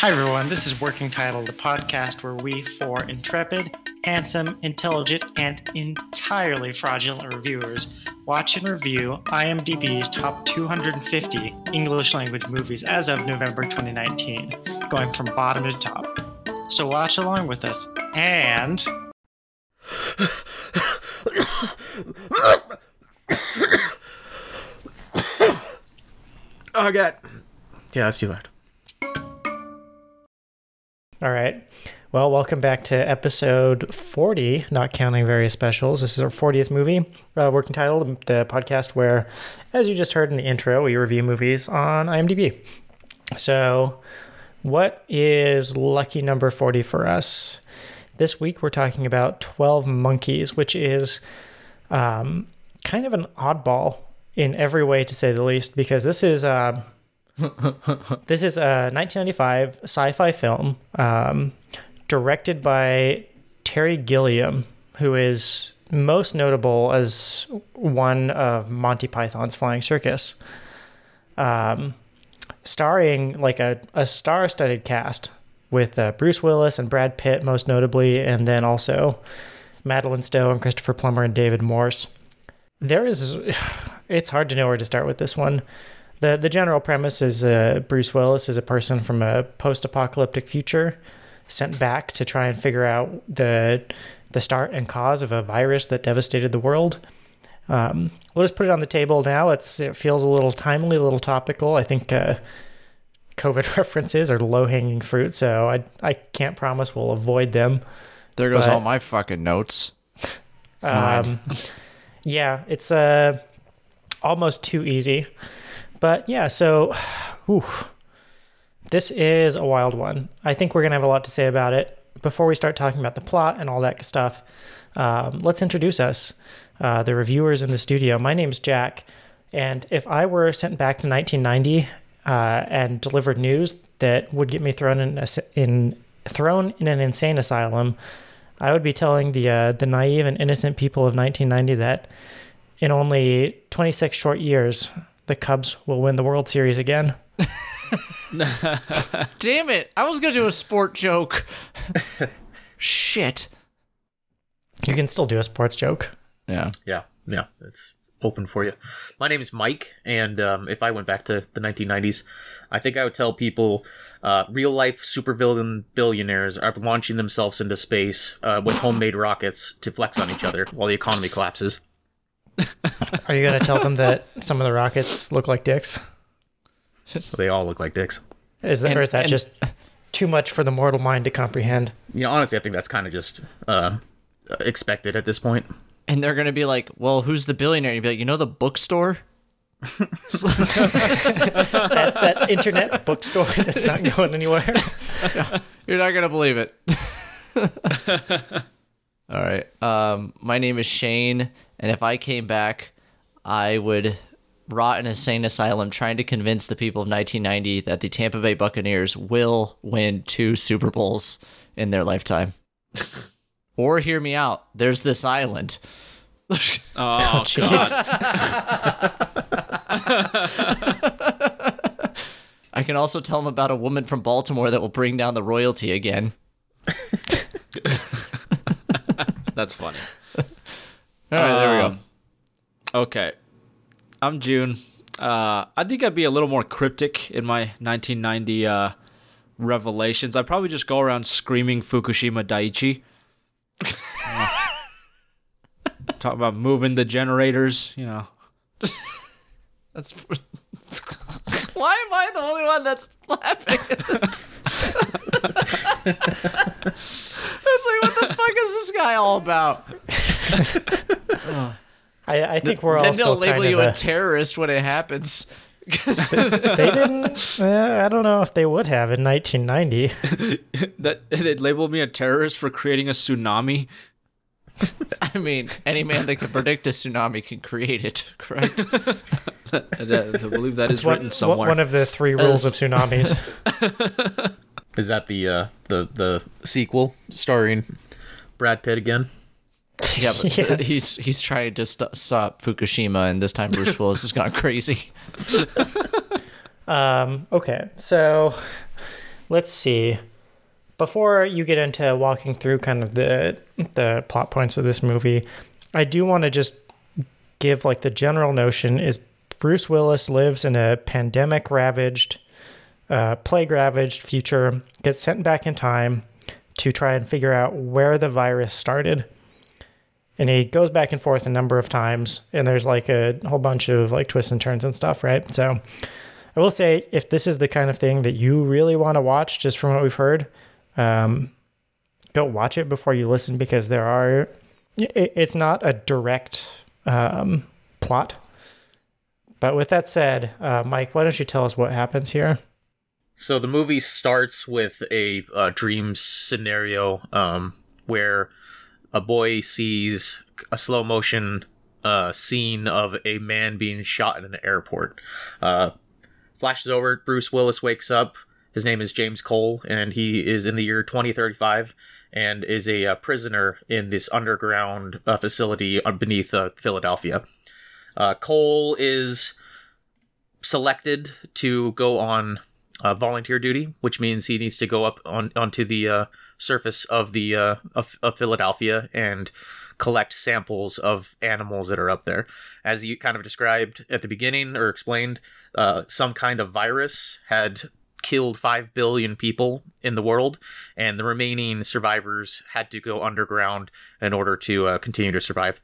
Hi, everyone. This is Working Title, the podcast where we four intrepid, handsome, intelligent, and entirely fraudulent reviewers watch and review IMDb's top 250 English language movies as of November 2019, going from bottom to top. So watch along with us and. Oh, God. Yeah, that's too loud. All right. Well, welcome back to episode 40, not counting various specials. This is our 40th movie, uh, working title, the podcast where, as you just heard in the intro, we review movies on IMDb. So, what is lucky number 40 for us? This week, we're talking about 12 Monkeys, which is um, kind of an oddball in every way, to say the least, because this is. Uh, this is a 1995 sci-fi film um, directed by Terry Gilliam, who is most notable as one of Monty Python's Flying Circus. Um, starring like a, a star-studded cast with uh, Bruce Willis and Brad Pitt most notably, and then also Madeleine Stowe and Christopher Plummer and David Morse. There is, it's hard to know where to start with this one the the general premise is uh, Bruce Willis is a person from a post apocalyptic future sent back to try and figure out the the start and cause of a virus that devastated the world. Um, we'll just put it on the table now. It's it feels a little timely, a little topical. I think uh, COVID references are low hanging fruit, so I I can't promise we'll avoid them. There goes but, all my fucking notes. Um, yeah, it's uh almost too easy. But yeah, so whew, this is a wild one. I think we're going to have a lot to say about it. Before we start talking about the plot and all that stuff, um, let's introduce us, uh, the reviewers in the studio. My name's Jack, and if I were sent back to 1990 uh, and delivered news that would get me thrown in, a, in thrown in an insane asylum, I would be telling the uh, the naive and innocent people of 1990 that in only 26 short years, the Cubs will win the World Series again. Damn it. I was going to do a sport joke. Shit. You can still do a sports joke. Yeah. Yeah. Yeah. It's open for you. My name is Mike, and um, if I went back to the 1990s, I think I would tell people uh, real life supervillain billionaires are launching themselves into space uh, with homemade rockets to flex on each other while the economy collapses. Are you going to tell them that some of the rockets look like dicks? They all look like dicks. Is that, and, or is that and, just too much for the mortal mind to comprehend? You know, honestly, I think that's kind of just uh, expected at this point. And they're going to be like, well, who's the billionaire? You'd be like, you know, the bookstore? that, that internet bookstore that's not going anywhere. You're not going to believe it. All right. Um, my name is Shane, and if I came back, I would rot in a sane asylum trying to convince the people of 1990 that the Tampa Bay Buccaneers will win two Super Bowls in their lifetime. or hear me out. There's this island. oh, oh God. I can also tell them about a woman from Baltimore that will bring down the royalty again. That's funny. All right, there we go. Um, okay. I'm June. Uh, I think I'd be a little more cryptic in my 1990 uh, revelations. I'd probably just go around screaming Fukushima Daiichi. Talk about moving the generators, you know. That's. Why am I the only one that's laughing at this? It's like, what the fuck is this guy all about? I, I think we're all then they'll label kind you of a terrorist when it happens. they didn't. Uh, I don't know if they would have in 1990. that they labeled me a terrorist for creating a tsunami. I mean, any man that can predict a tsunami can create it, correct? I, believe that That's is written one, somewhere. One of the three rules of tsunamis. Is that the uh, the the sequel starring Brad Pitt again? Yeah, but yeah. he's he's trying to st- stop Fukushima, and this time Bruce Willis has gone crazy. um, okay, so let's see. Before you get into walking through kind of the the plot points of this movie, I do want to just give like the general notion is Bruce Willis lives in a pandemic ravaged, uh, plague ravaged future, gets sent back in time to try and figure out where the virus started. And he goes back and forth a number of times, and there's like a whole bunch of like twists and turns and stuff, right? So I will say, if this is the kind of thing that you really want to watch, just from what we've heard, um, go watch it before you listen because there are, it, it's not a direct um, plot. But with that said, uh, Mike, why don't you tell us what happens here? So the movie starts with a uh, dreams scenario um, where a boy sees a slow motion uh, scene of a man being shot in an airport. Uh, flashes over, Bruce Willis wakes up. His name is James Cole, and he is in the year 2035 and is a, uh prisoner in this underground uh, facility beneath uh, Philadelphia. Uh, Cole is selected to go on uh, volunteer duty, which means he needs to go up on onto the uh, surface of the uh, of, of Philadelphia and collect samples of animals that are up there. As you kind of described at the beginning or explained, uh, some kind of virus had killed 5 billion people in the world, and the remaining survivors had to go underground in order to uh, continue to survive.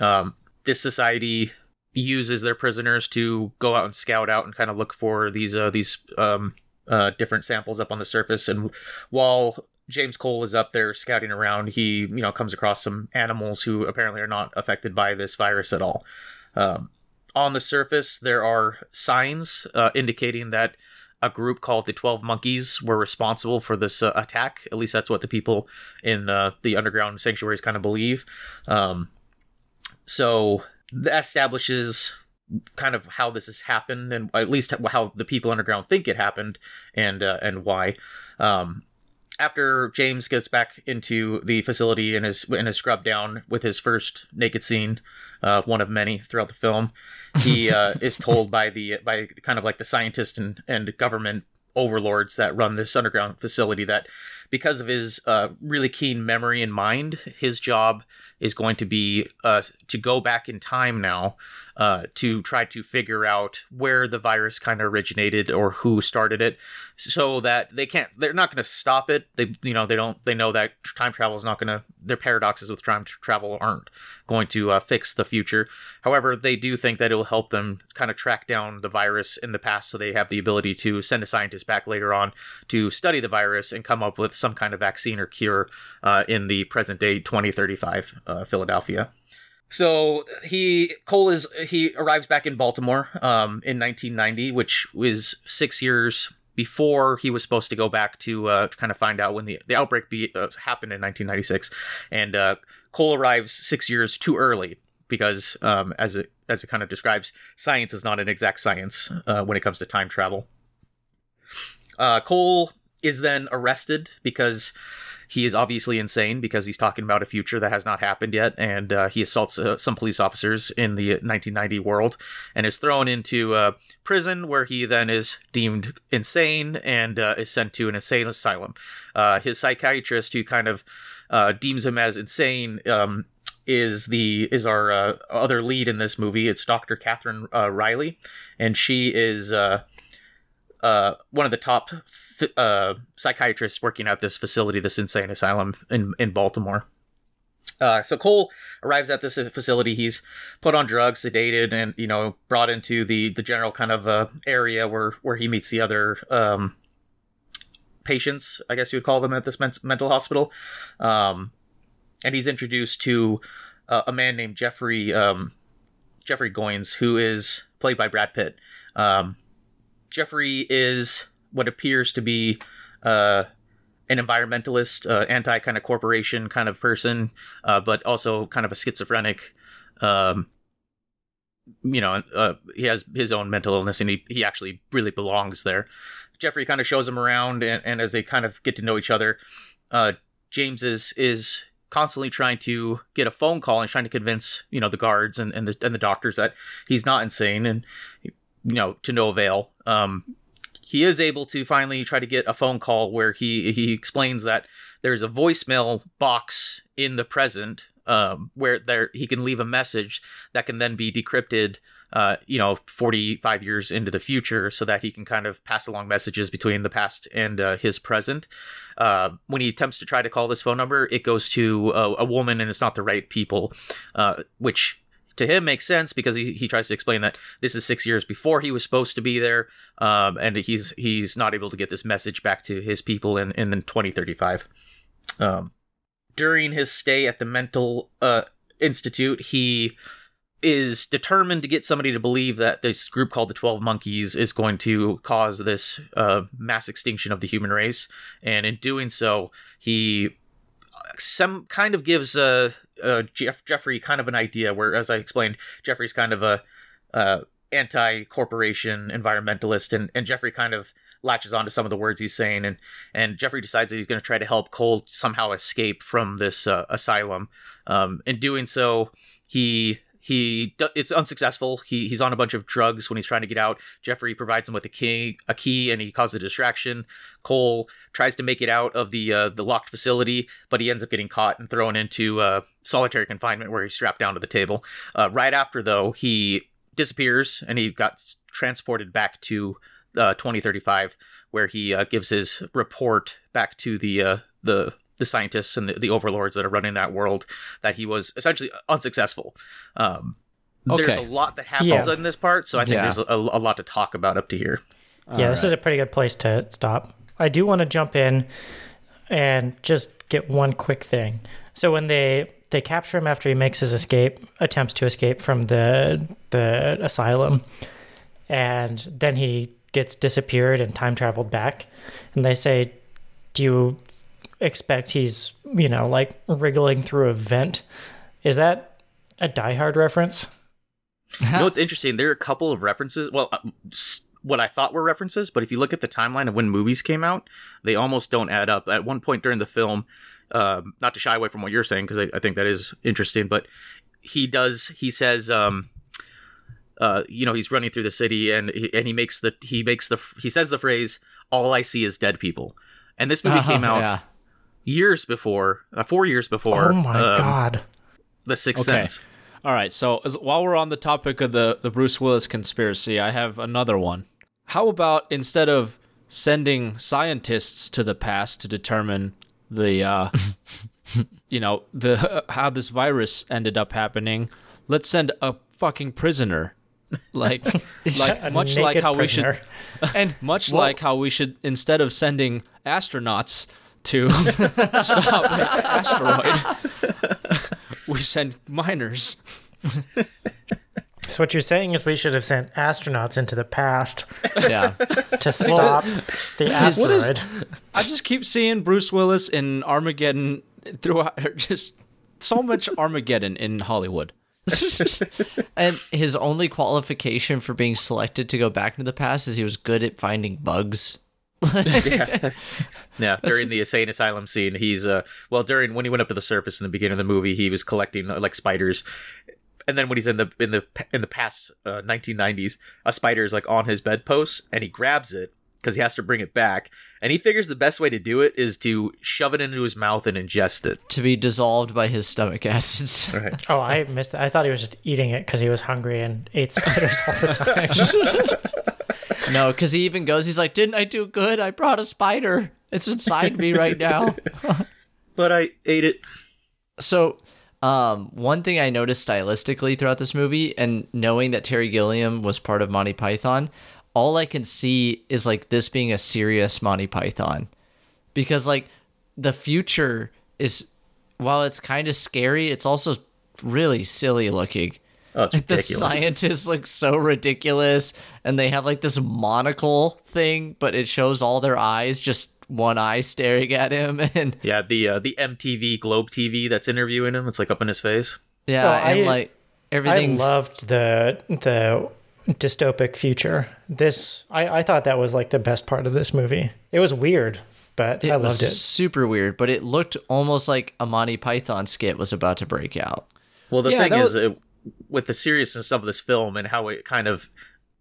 Um, this society uses their prisoners to go out and scout out and kind of look for these uh, these um, uh, different samples up on the surface. And while James Cole is up there scouting around, he you know comes across some animals who apparently are not affected by this virus at all. Um, on the surface, there are signs uh, indicating that a group called the 12 Monkeys were responsible for this uh, attack. At least that's what the people in the underground sanctuaries kind of believe. Um, so that establishes kind of how this has happened and at least how the people underground think it happened and uh, and why. Um, after James gets back into the facility and is in his scrub down with his first naked scene, uh, one of many throughout the film, he uh, is told by the by kind of like the scientists and and government overlords that run this underground facility that because of his uh, really keen memory and mind, his job is going to be uh, to go back in time now uh, to try to figure out where the virus kind of originated or who started it, so that they can't. They're not going to stop it. They, you know, they don't. They know that time travel is not going to. Their paradoxes with time travel aren't going to uh, fix the future. However, they do think that it will help them kind of track down the virus in the past, so they have the ability to send a scientist back later on to study the virus and come up with some kind of vaccine or cure uh, in the present day 2035 uh, Philadelphia. So he Cole is he arrives back in Baltimore um, in 1990, which was six years before he was supposed to go back to, uh, to kind of find out when the the outbreak be, uh, happened in 1996, and uh, Cole arrives six years too early because um, as it as it kind of describes, science is not an exact science uh, when it comes to time travel. Uh, Cole is then arrested because he is obviously insane because he's talking about a future that has not happened yet, and uh, he assaults uh, some police officers in the 1990 world and is thrown into uh, prison where he then is deemed insane and uh, is sent to an insane asylum. Uh, his psychiatrist, who kind of uh, deems him as insane, um, is the is our other lead in this movie. It's Dr. Kathryn Railly, and she is uh, one of the top uh, psychiatrists working at this facility, this insane asylum in in Baltimore. Uh, so Cole arrives at this facility. He's put on drugs, sedated, and you know brought into the the general kind of uh, area where where he meets the other um, patients. I guess you would call them at this men- mental hospital. Um, and he's introduced to uh, a man named Jeffrey um, Jeffrey Goines, who is played by Brad Pitt. Um, Jeffrey is what appears to be uh, an environmentalist, uh, anti kind of corporation kind of person, uh, but also kind of a schizophrenic. Um, you know, uh, he has his own mental illness, and he he actually really belongs there. Jeffrey kind of shows him around, and, and as they kind of get to know each other, uh, James is is constantly trying to get a phone call and trying to convince you know the guards and, and the and the doctors that he's not insane and you know to no avail um he is able to finally try to get a phone call where he he explains that there's a voicemail box in the present um, where there he can leave a message that can then be decrypted uh, you know 45 years into the future so that he can kind of pass along messages between the past and uh, his present. Uh, when he attempts to try to call this phone number it goes to a, a woman and it's not the right people uh, which to him makes sense because he, he tries to explain that this is six years before he was supposed to be there um, and he's he's not able to get this message back to his people in, in 2035 um, during his stay at the mental uh, institute he is determined to get somebody to believe that this group called the 12 monkeys is going to cause this uh, mass extinction of the human race. And in doing so he some kind of gives uh, uh, Jeff Jeffrey kind of an idea where, as I explained, Jeffrey's kind of a uh, anti-corporation environmentalist, and and Jeffrey kind of latches onto some of the words he's saying, and and Jeffrey decides that he's going to try to help Cole somehow escape from this uh, asylum. Um, in doing so, he he it's unsuccessful. He he's on a bunch of drugs when he's trying to get out. Jeffrey provides him with a key, a key, and he causes a distraction. Cole tries to make it out of the uh, the locked facility, but he ends up getting caught and thrown into uh, solitary confinement where he's strapped down to the table. Uh, right after though, he disappears and he got transported back to uh, 2035, where he uh, gives his report back to the uh, the the scientists and the, the, overlords that are running that world that he was essentially unsuccessful. Um, okay. There's a lot that happens yeah. in this part, so I think yeah. there's a, a, lot to talk about up to here. Yeah, All this right. is a pretty good place to stop. I do want to jump in and just get one quick thing. So when they they capture him after he makes his escape, attempts to escape from the the asylum, and then he gets disappeared and time traveled back, and they say, "Do you expect he's you know like wriggling through a vent?" Is that a Die Hard reference? you know what's interesting? There are a couple of references. Well, uh, what I thought were references, but if you look at the timeline of when movies came out, they almost don't add up. At one point during the film, um, not to shy away from what you're saying because I, I, think that is interesting, but he does. He says, um, uh, you know, he's running through the city and he, and he makes the he makes the he says the phrase, "All I see is dead people," and this movie uh-huh, came out yeah. Years before, uh, four years before. Oh my um, god! The Sixth okay. Sense. All right, so as, while we're on the topic of the, the Bruce Willis conspiracy, I have another one. How about instead of sending scientists to the past to determine the, uh, you know, the how this virus ended up happening, let's send a fucking prisoner like like much like how prisoner. we should and much well, like how we should instead of sending astronauts to stop the asteroid we send miners. So what you're saying is we should have sent astronauts into the past yeah. to stop the asteroid. I just keep seeing Bruce Willis in Armageddon throughout just so much Armageddon in Hollywood. and his only qualification for being selected to go back into the past is he was good at finding bugs yeah. yeah, during the insane asylum scene, he's uh well during when he went up to the surface in the beginning of the movie, he was collecting uh, like spiders. And then when he's in the in the in the past uh, 1990s, a spider is like on his bedpost and he grabs it because he has to bring it back. And he figures the best way to do it is to shove it into his mouth and ingest it. To be dissolved by his stomach acids. Right. oh, I missed that. I thought he was just eating it because he was hungry and ate spiders all the time. no, because he even goes, he's like, Didn't I do good? I brought a spider. It's inside me right now. but I ate it. So, um, one thing I noticed stylistically throughout this movie, and knowing that Terry Gilliam was part of Monty Python, all I can see is like this being a serious Monty Python. Because, like, the future is, while it's kind of scary, it's also really silly looking. Oh, it's ridiculous. The scientists look so ridiculous, and they have like this monocle thing, but it shows all their eyes, just one eye staring at him. And yeah, the uh, the MTV Globe TV that's interviewing him, it's like up in his face. Yeah, well, and I, like everything. I loved the the dystopic future. This I I thought that was like the best part of this movie. It was weird, but it I loved it. Super weird, but it looked almost like a Monty Python skit was about to break out. Well, the yeah, thing is, was... it, with the seriousness of this film and how it kind of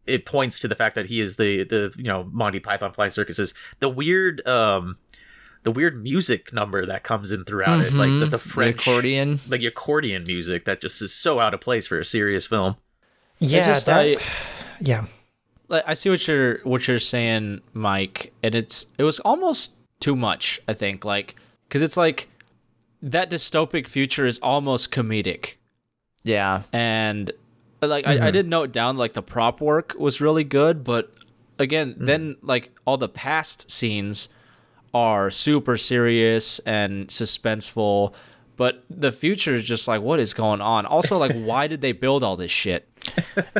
it points to the fact that he is the the you know Monty Python Flying Circuses. The weird um the weird music number that comes in throughout it, like the, the French accordion. like accordion music that just is so out of place for a serious film. Yeah, just, that, I- yeah. like, I see what you're what you're saying, Mike, and it's it was almost too much. I think like because it's like that dystopic future is almost comedic, Yeah. and uh, like I, I mm-hmm. did note down like the prop work was really good, but again, mm. then like all the past scenes are super serious and suspenseful. But the future is just like, what is going on? Also, like, why did they build all this shit?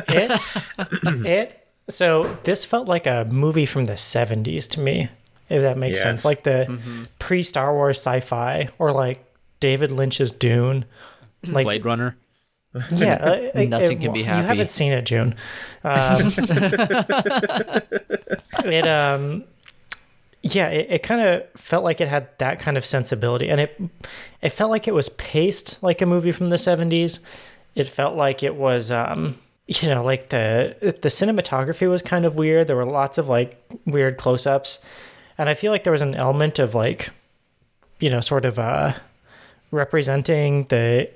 It, it. So this felt like a movie from the '70s to me, if that makes Yes. sense. Like the Mm-hmm. pre-Star Wars sci-fi, or like David Lynch's Dune. Like Blade Runner. Yeah, Nothing uh, can be happy. You haven't seen it, June. Um, it um, yeah, it, it kind of felt like it had that kind of sensibility, and it it felt like it was paced like a movie from the '70s. It felt like it was, um, you know, like the the cinematography was kind of weird. There were lots of like weird close-ups, and I feel like there was an element of like, you know, sort of uh, representing the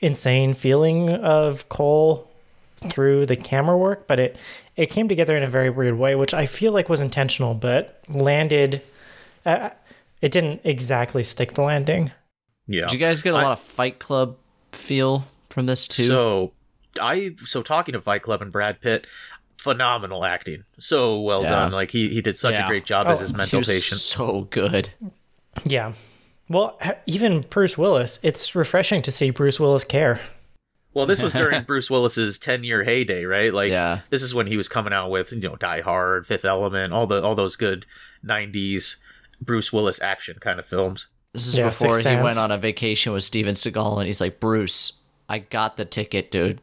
insane feeling of Cole through the camera work, but it it came together in a very weird way, which I feel like was intentional, but landed. Uh, it didn't exactly stick the landing. Yeah. Did you guys get a I- lot of Fight Club feel from this too? So I so talking to Fight Club and Brad Pitt, phenomenal acting, so well Yeah. done. Like he he did such Yeah. a great job Oh, as his he mental was patient. so good. Yeah. Well, even Bruce Willis, it's refreshing to see Bruce Willis care. Well, this was during Bruce Willis's ten year heyday, right? Like Yeah. this is when he was coming out with you know Die Hard, Fifth Element, all the all those good '90s Bruce Willis action kind of films. This is Yeah, before he Sixth went on a vacation with Steven Seagal, and he's like, "Bruce, I got the ticket, dude."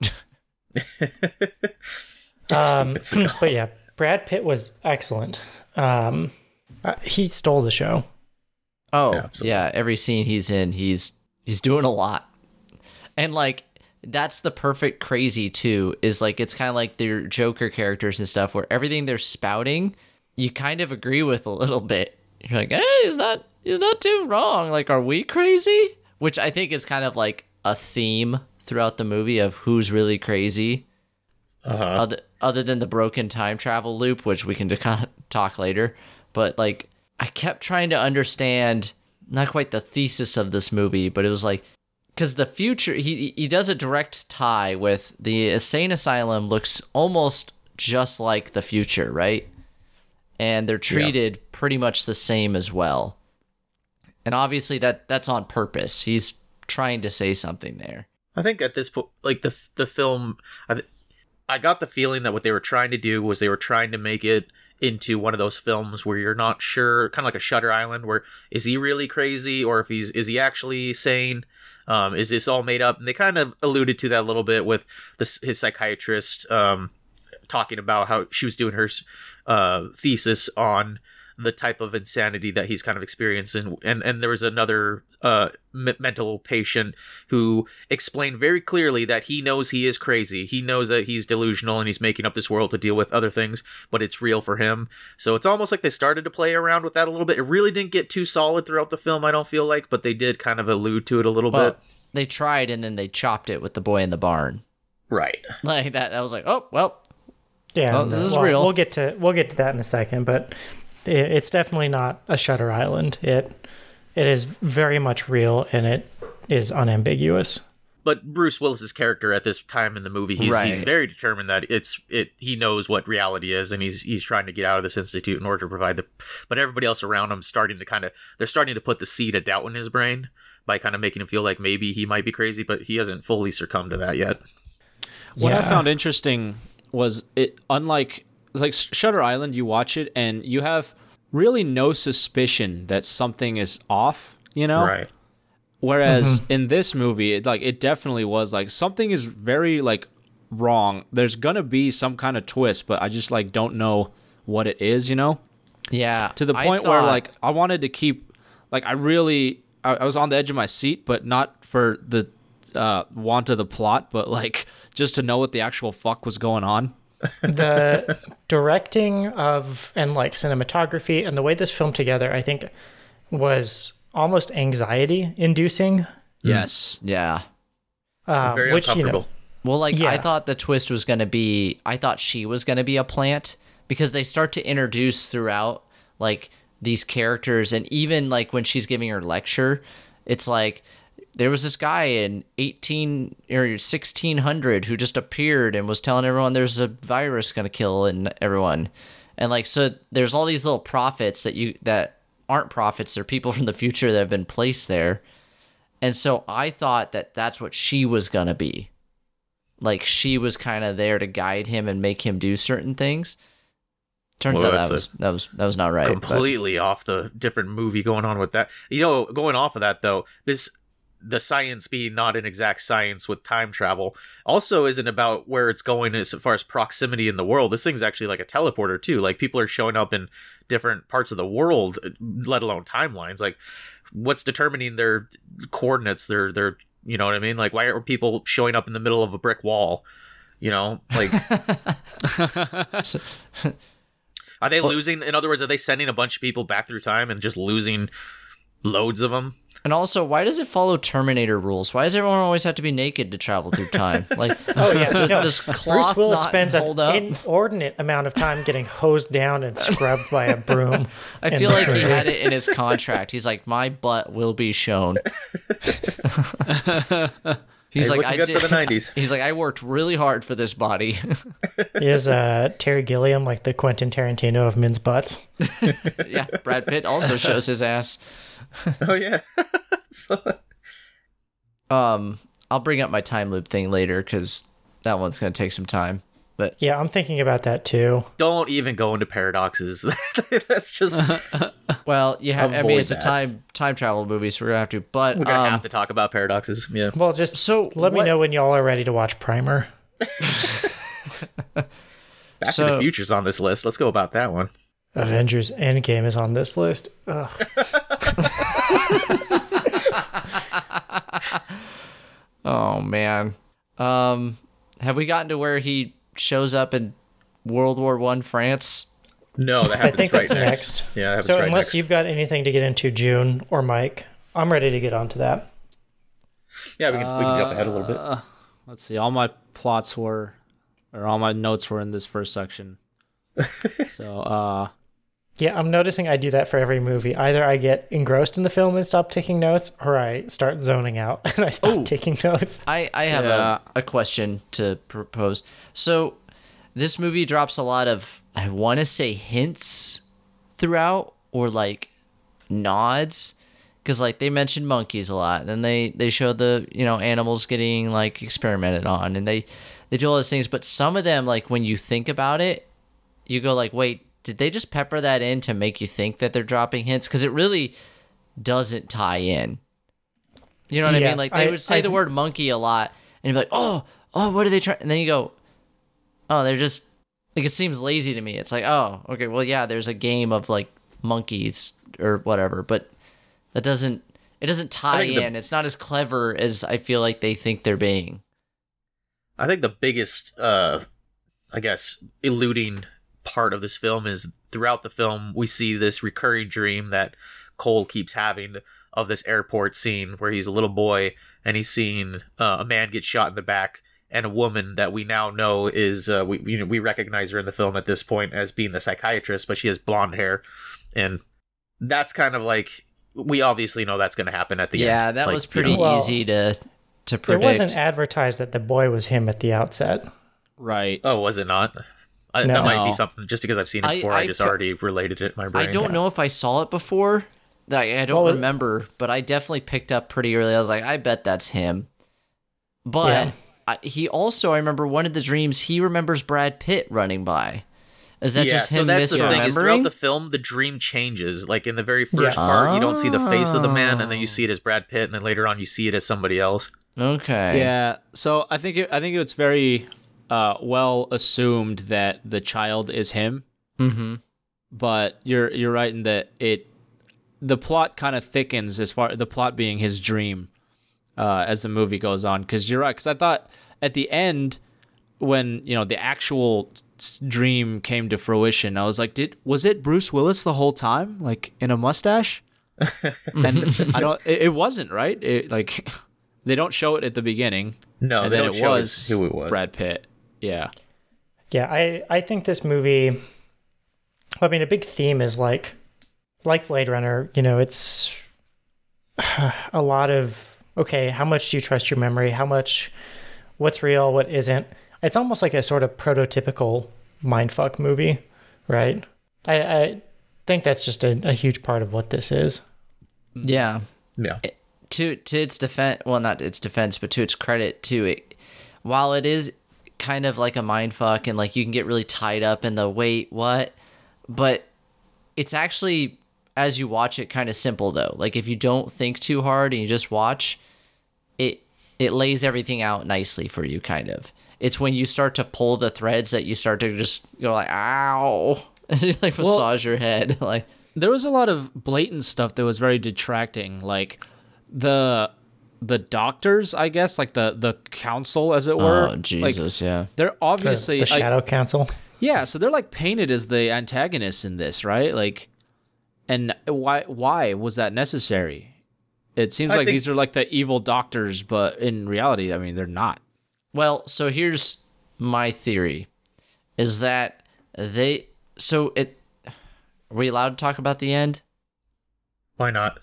Um, but yeah, Brad Pitt was excellent. Um, uh, he stole the show. Oh, Yeah, yeah, every scene he's in, he's he's doing a lot. And like that's the perfect crazy too, is like it's kind of like their Joker characters and stuff where everything they're spouting, you kind of agree with a little bit. You're like, "Hey, he's not he's not too wrong. Like are we crazy?" Which I think is kind of like a theme throughout the movie of who's really crazy. Uh-huh. other other than the broken time travel loop, which we can talk later. But like, I kept trying to understand not quite the thesis of this movie, but it was like because the future he he does a direct tie with the insane asylum looks almost just like the future, right? And they're treated pretty much the same as well. And obviously that that's on purpose. He's trying to say something there. I think at this point, like the the film, I, th- I got the feeling that what they were trying to do was they were trying to make it into one of those films where you're not sure, kind of like a Shutter Island, where is he really crazy or if he's is he actually sane? Um, is this all made up? And they kind of alluded to that a little bit with this his psychiatrist um, talking about how she was doing her uh, thesis on the type of insanity that he's kind of experiencing and and there was another uh m- mental patient who explained very clearly that he knows he is crazy he knows that he's delusional and he's making up this world to deal with other things but it's real for him so it's almost like they started to play around with that a little bit it really didn't get too solid throughout the film i don't feel like but they did kind of allude to it a little Well, bit they tried and then they chopped it with the boy in the barn. right Like that. I was like, oh well, Yeah, Oh, this is well, real. We'll get to we'll get to that in a second, but it, it's definitely not a Shutter Island. It it is very much real and it is unambiguous. but Bruce Willis's character at this time in the movie, he's, he's very determined that it's it. He knows what reality is, and he's he's trying to get out of this institute in order to provide the. But everybody else around him starting to kind of they're starting to put the seed of doubt in his brain by kind of making him feel like maybe he might be crazy, but he hasn't fully succumbed to that yet. What I found interesting was it unlike like Shutter Island, you watch it and you have really no suspicion that something is off, you know? Right. Whereas in this movie, it, like it definitely was like something is very like wrong. There's gonna be some kind of twist, but I just like don't know what it is, you know? yeah. To the I point where like I wanted to keep like I really I, I was on the edge of my seat, but not for the uh want of the plot, but like just to know what the actual fuck was going on. The directing of and like cinematography and the way this film together, I think, was almost anxiety inducing. Yes. Yeah. Um, Very which you uncomfortable. know, Well, like I thought the twist was going to be I thought she was going to be a plant because they start to introduce throughout like these characters and even like when she's giving her lecture, it's like there was this guy in 18 or 1600 who just appeared and was telling everyone there's a virus going to kill and everyone. And like so there's all these little prophets that you that aren't prophets, they're people from the future that have been placed there. And so I thought that that's what she was going to be like she was kind of there to guide him and make him do certain things. Turns Well, out that was that was that was not right. but- completely off the different movie going on with that. You know, going off of that though, this the science being not an exact science with time travel also isn't about where it's going as far as proximity in the world. This thing's actually like a teleporter too. Like people are showing up in different parts of the world, let alone timelines. Like what's determining their coordinates, their their you know what I mean? Like why aren't people showing up in the middle of a brick wall? You know, like Are they losing? In other words, are they sending a bunch of people back through time and just losing loads of them? And also, why does it follow Terminator rules? Why does everyone always have to be naked to travel through time? Like, Oh yeah, no, does Bruce cloth Willis not spends hold an up? inordinate amount of time getting hosed down and scrubbed by a broom. I feel this like he had it in his contract. He's like, my butt will be shown. He's, He's like, I good did. for the 90s. He's like, I worked really hard for this body. He has uh, Terry Gilliam, like the Quentin Tarantino of men's butts. yeah, Brad Pitt also shows his ass. Oh yeah. So- Um, I'll bring up my time loop thing later because that one's gonna take some time. But Yeah, I'm thinking about that too. don't even go into paradoxes. That's just well, you have. I mean, Avoid it's a time time travel movie, so we're gonna have to. But we're gonna um, have to talk about paradoxes. Yeah. Well, just So, let me know when y'all are ready to watch Primer. Back to so- the Future's on this list. Let's go about that one. Avengers Endgame is on this list. Ugh. oh man, um, have we gotten to where he shows up in World War One France? No, that happens think right that's next. next. Yeah, that So right unless next. you've got anything to get into, June or Mike, I'm ready to get onto that. Yeah, we can, we can jump ahead a little bit. Uh, let's see. All my plots were, or all my notes were in this first section. so, uh, Yeah, I'm noticing I do that for every movie. Either I get engrossed in the film and stop taking notes, or I start zoning out and I stop taking notes. I, I have Yeah. a, a question to propose. So, this movie drops a lot of, I want to say hints throughout, or like nods, because like they mention monkeys a lot, and then they they show the you know animals getting like experimented on, and they they do all those things. But some of them, like when you think about it, you go like, wait, did they just pepper that in to make you think that they're dropping hints? Because it really doesn't tie in. You know what I mean? Like they I- would say I- the word monkey a lot, and you'd be like, "Oh, oh, what are they trying?" And then you go, "Oh, they're just like it seems lazy to me." It's like, "Oh, okay, well, yeah, there's a game of like monkeys or whatever," but that doesn't it doesn't tie think the- in. It's not as clever as I feel like they think they're being. I think the biggest, uh, I guess, eluding part of this film is throughout the film we see this recurring dream that Cole keeps having of this airport scene where he's a little boy and he's seeing uh, a man get shot in the back and a woman that we now know is uh, we you know we recognize her in the film at this point as being the psychiatrist, but she has blonde hair, and that's kind of like we obviously know that's going to happen at the end. Yeah, that Like, was you pretty know, easy to to predict. It wasn't advertised that the boy was him at the outset. right. Oh, was it not? I, No. That might be something just because I've seen it before. I, I just pe- already related it in my brain. I don't know if I saw it before. I, I don't Well, remember, but I definitely picked up pretty early. I was like, I bet that's him. But Yeah. I, he also, I remember one of the dreams he remembers Brad Pitt running by. Is that yeah, just so that's the thing is throughout the film the dream changes. Like in the very first Yes. part, you don't see the face of the man, and then you see it ah. as Brad Pitt, and then later on you see it as somebody else. okay. Yeah. So I think it, I think it's very uh, well assumed that the child is him, Mm-hmm. but you're you're right in that it the plot kind of thickens as far the plot being his dream uh, as the movie goes on. Because you're right. Because I thought at the end when you know the actual dream came to fruition, I was like, did was it Bruce Willis the whole time, like in a mustache? and I don't. It, it wasn't right. It like they don't show it at the beginning. No, and then it was who it was. Brad Pitt. Yeah. Yeah, I I think this movie. I mean, a big theme is like, like Blade Runner. You know, it's a lot of okay. How much do you trust your memory? How much? What's real? What isn't? It's almost like a sort of prototypical mindfuck movie, right? I, I think that's just a, a huge part of what this is. Yeah. Yeah. to to its defense well not its defense but to its credit too it while it is kind of like a mind fuck and like you can get really tied up in the wait what? But it's actually as you watch it kind of simple though. Like if you don't think too hard and you just watch it it lays everything out nicely for you kind of. It's when you start to pull the threads that you start to just go like ow. And you like massage your head like there was a lot of blatant stuff that was very detracting like the the doctors i guess like the the council as it were oh like, jesus yeah they're The, obviously the like, Shadow Council. yeah so they're like painted as the antagonists in this right like and why why was that necessary it seems I like think- these are like the evil doctors but in reality i mean they're not Well, so here's my theory is that they so it are we allowed to talk about the end? Why not?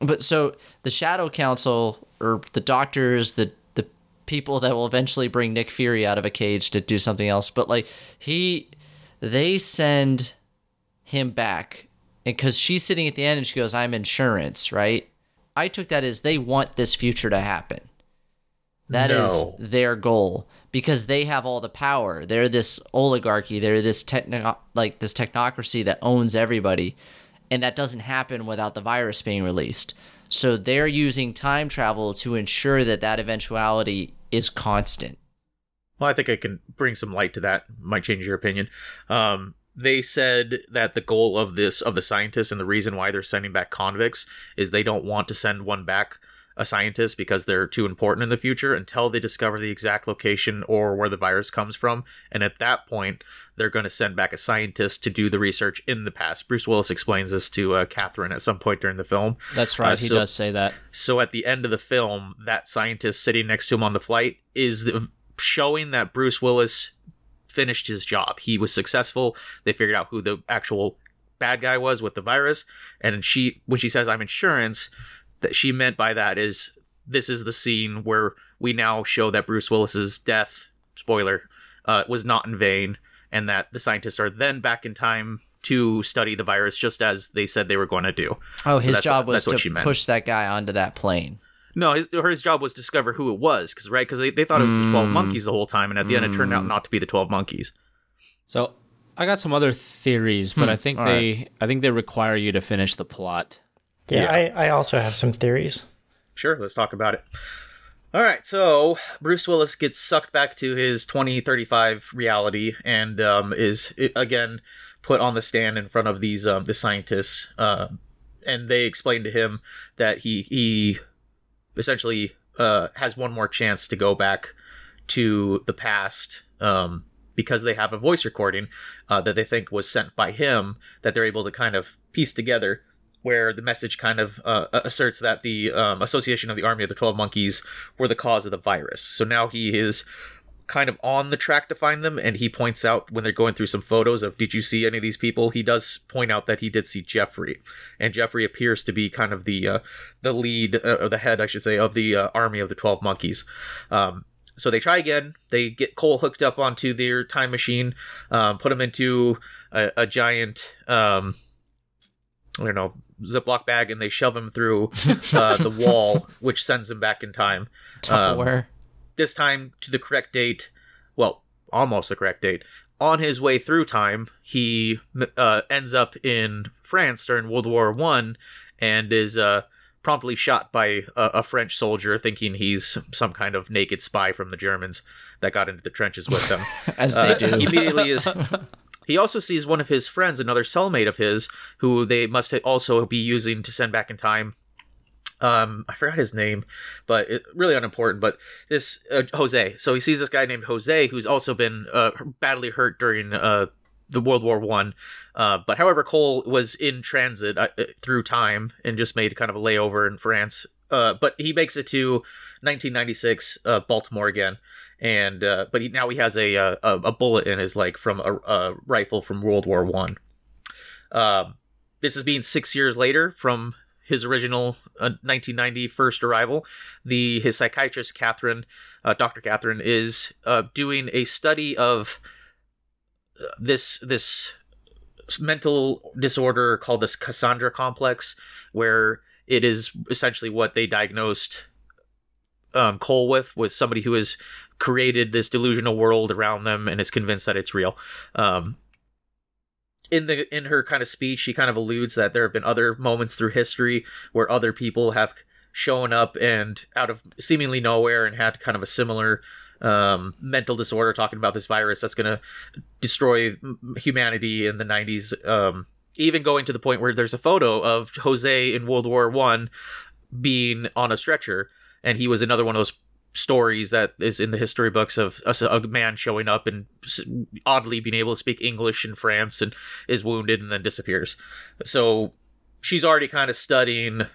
But so the Shadow Council or the doctors, the the people that will eventually bring Nick Fury out of a cage to do something else, but like he they send him back and because she's sitting at the end and she goes, "I'm insurance," right? I took that as they want this future to happen. That is No. their goal because they have all the power. They're this oligarchy. They're this techno like this technocracy that owns everybody, and that doesn't happen without the virus being released. So they're using time travel to ensure that that eventuality is constant. Well, I think I can bring some light to that. Might change your opinion. Um, they said that the goal of this of the scientists and the reason why they're sending back convicts is they don't want to send one back a scientist because they're too important in the future until they discover the exact location or where the virus comes from. And at that point, they're going to send back a scientist to do the research in the past. Bruce Willis explains this to uh, Kathryn at some point during the film. that's right Uh, he does say that So at the end of the film, that scientist sitting next to him on the flight is the, showing that Bruce Willis finished his job. He was successful. They figured out who the actual bad guy was with the virus, and she when she says I'm insurance, that she meant by that is this is the scene where we now show that Bruce Willis's death, spoiler, uh, was not in vain, and that the scientists are then back in time to study the virus just as they said they were going to do. Oh, his that's- job was that's what she to push that guy onto that plane. No, his or his job was to discover who it was, because right, because they, they thought it was the twelve Mm. monkeys the whole time, and at the end it turned out not to be the twelve monkeys. so i got some other theories but i think all they i think they require you to finish the plot Yeah, Yeah. I, I also have some theories. Sure, let's talk about it. All right, so Bruce Willis gets sucked back to his twenty thirty five reality, and um, is again put on the stand in front of these um, the scientists, uh, and they explain to him that he he essentially uh, has one more chance to go back to the past um, because they have a voice recording uh, that they think was sent by him that they're able to kind of piece together where the message kind of uh, asserts that the um, association of the army of the 12 monkeys were the cause of the virus. So now he is kind of on the track to find them and he points out when they're going through some photos of did you see any of these people? He does point out that he did see jeffrey and jeffrey appears to be kind of the uh, the lead uh, or the head i should say of the uh, army of the 12 monkeys. Um, so they try again. They get cole hooked up onto their time machine um, put him into a, a giant um, I don't know, Ziploc bag, and they shove him through uh, the wall, which sends him back in time. Um, this time to the correct date. Well, almost the correct date. On his way through time, he uh, ends up in France during World War One, and is uh, promptly shot by a, a French soldier, thinking he's some kind of naked spy from the Germans that got into the trenches with them. as Uh, they do. He immediately is. He also sees one of his friends, another cellmate of his, who they must also be using to send back in time. um i forgot his name but it, really unimportant but this uh, jose. So he sees this guy named jose who's also been uh, badly hurt during uh the world war one. Uh but however cole was in transit uh, through time and just made kind of a layover in france. Uh but he makes it to 1996 uh baltimore again and uh but he, now he has a, a a bullet in his leg from a, a rifle from world war one um this is being six years later from his original uh, 1990 first arrival. The his psychiatrist Kathryn, uh, Dr. Kathryn, is uh, doing a study of uh, this this mental disorder called this Cassandra complex, where it is essentially what they diagnosed um, Cole with, was somebody who has created this delusional world around them and is convinced that it's real. Um, in the in her kind of speech she kind of alludes that there have been other moments through history where other people have shown up and out of seemingly nowhere and had kind of a similar um, mental disorder talking about this virus that's going to destroy humanity in the 90s um, even going to the point where there's a photo of jose in world war one being on a stretcher and he was another one of those stories that is in the history books of a, a, man showing up and oddly being able to speak English in France and is wounded and then disappears. So she's already kind of studying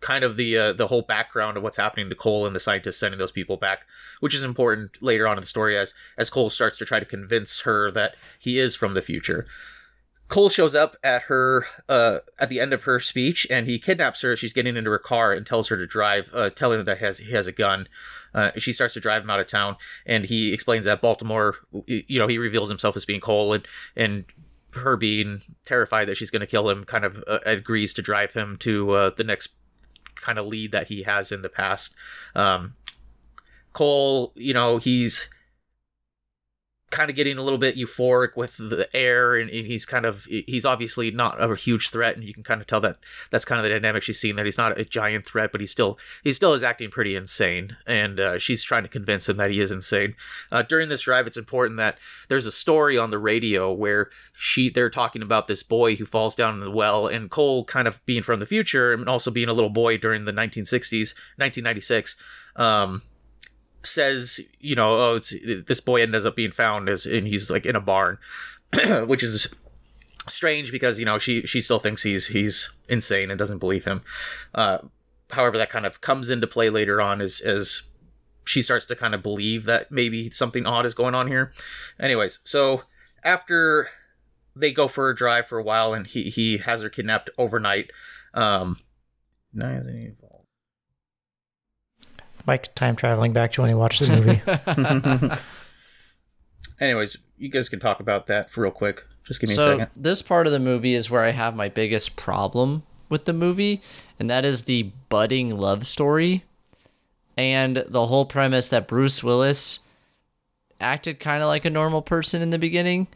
kind of the uh, the whole background of what's happening to Cole and the scientists sending those people back, which is important later on in the story as as Cole starts to try to convince her that he is from the future. Cole shows up at her uh, at the end of her speech, and he kidnaps her. She's getting into her car and tells her to drive, uh, telling her that he has he has a gun. Uh, she starts to drive him out of town, and he explains that Baltimore, you know, he reveals himself as being Cole, and and her being terrified that she's going to kill him, kind of uh, agrees to drive him to uh, the next kind of lead that he has in the past. Um, Cole, you know, he's kind of getting a little bit euphoric with the air and he's kind of he's obviously not a huge threat and you can kind of tell that that's kind of the dynamic she's seeing that he's not a giant threat but he's still he still is acting pretty insane and uh, she's trying to convince him that he is insane. Uh, during this drive it's important that there's a story on the radio where she they're talking about this boy who falls down in the well and cole kind of being from the future and also being a little boy during the 1960s 1996 um, says, you know, oh, this boy ends up being found as, and he's like in a barn, which is strange because you know she she still thinks he's he's insane and doesn't believe him. Uh, however, that kind of comes into play later on as as she starts to kind of believe that maybe something odd is going on here. Anyways, so after they go for a drive for a while and he he has her kidnapped overnight. Um, Mike's time traveling back to when he watched the movie. Anyways, you guys can talk about that for real quick. Just give me so a second. this part of the movie is where I have my biggest problem with the movie, and that is the budding love story and the whole premise that Bruce Willis acted kind of like a normal person in the beginning,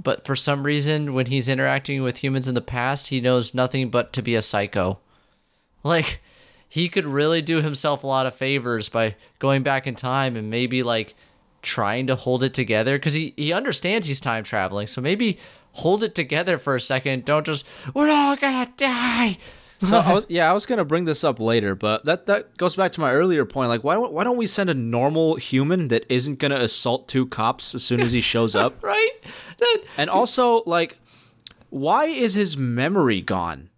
but for some reason when he's interacting with humans in the past, he knows nothing but to be a psycho. Like he could really do himself a lot of favors by going back in time and maybe like trying to hold it together because he, he understands he's time traveling. So maybe hold it together for a second. Don't just, we're all gonna die. So I was, yeah, I was gonna bring this up later, but that that goes back to my earlier point. Like, why why don't we send a normal human that isn't gonna assault two cops as soon as he shows up? right? and also, like, why is his memory gone?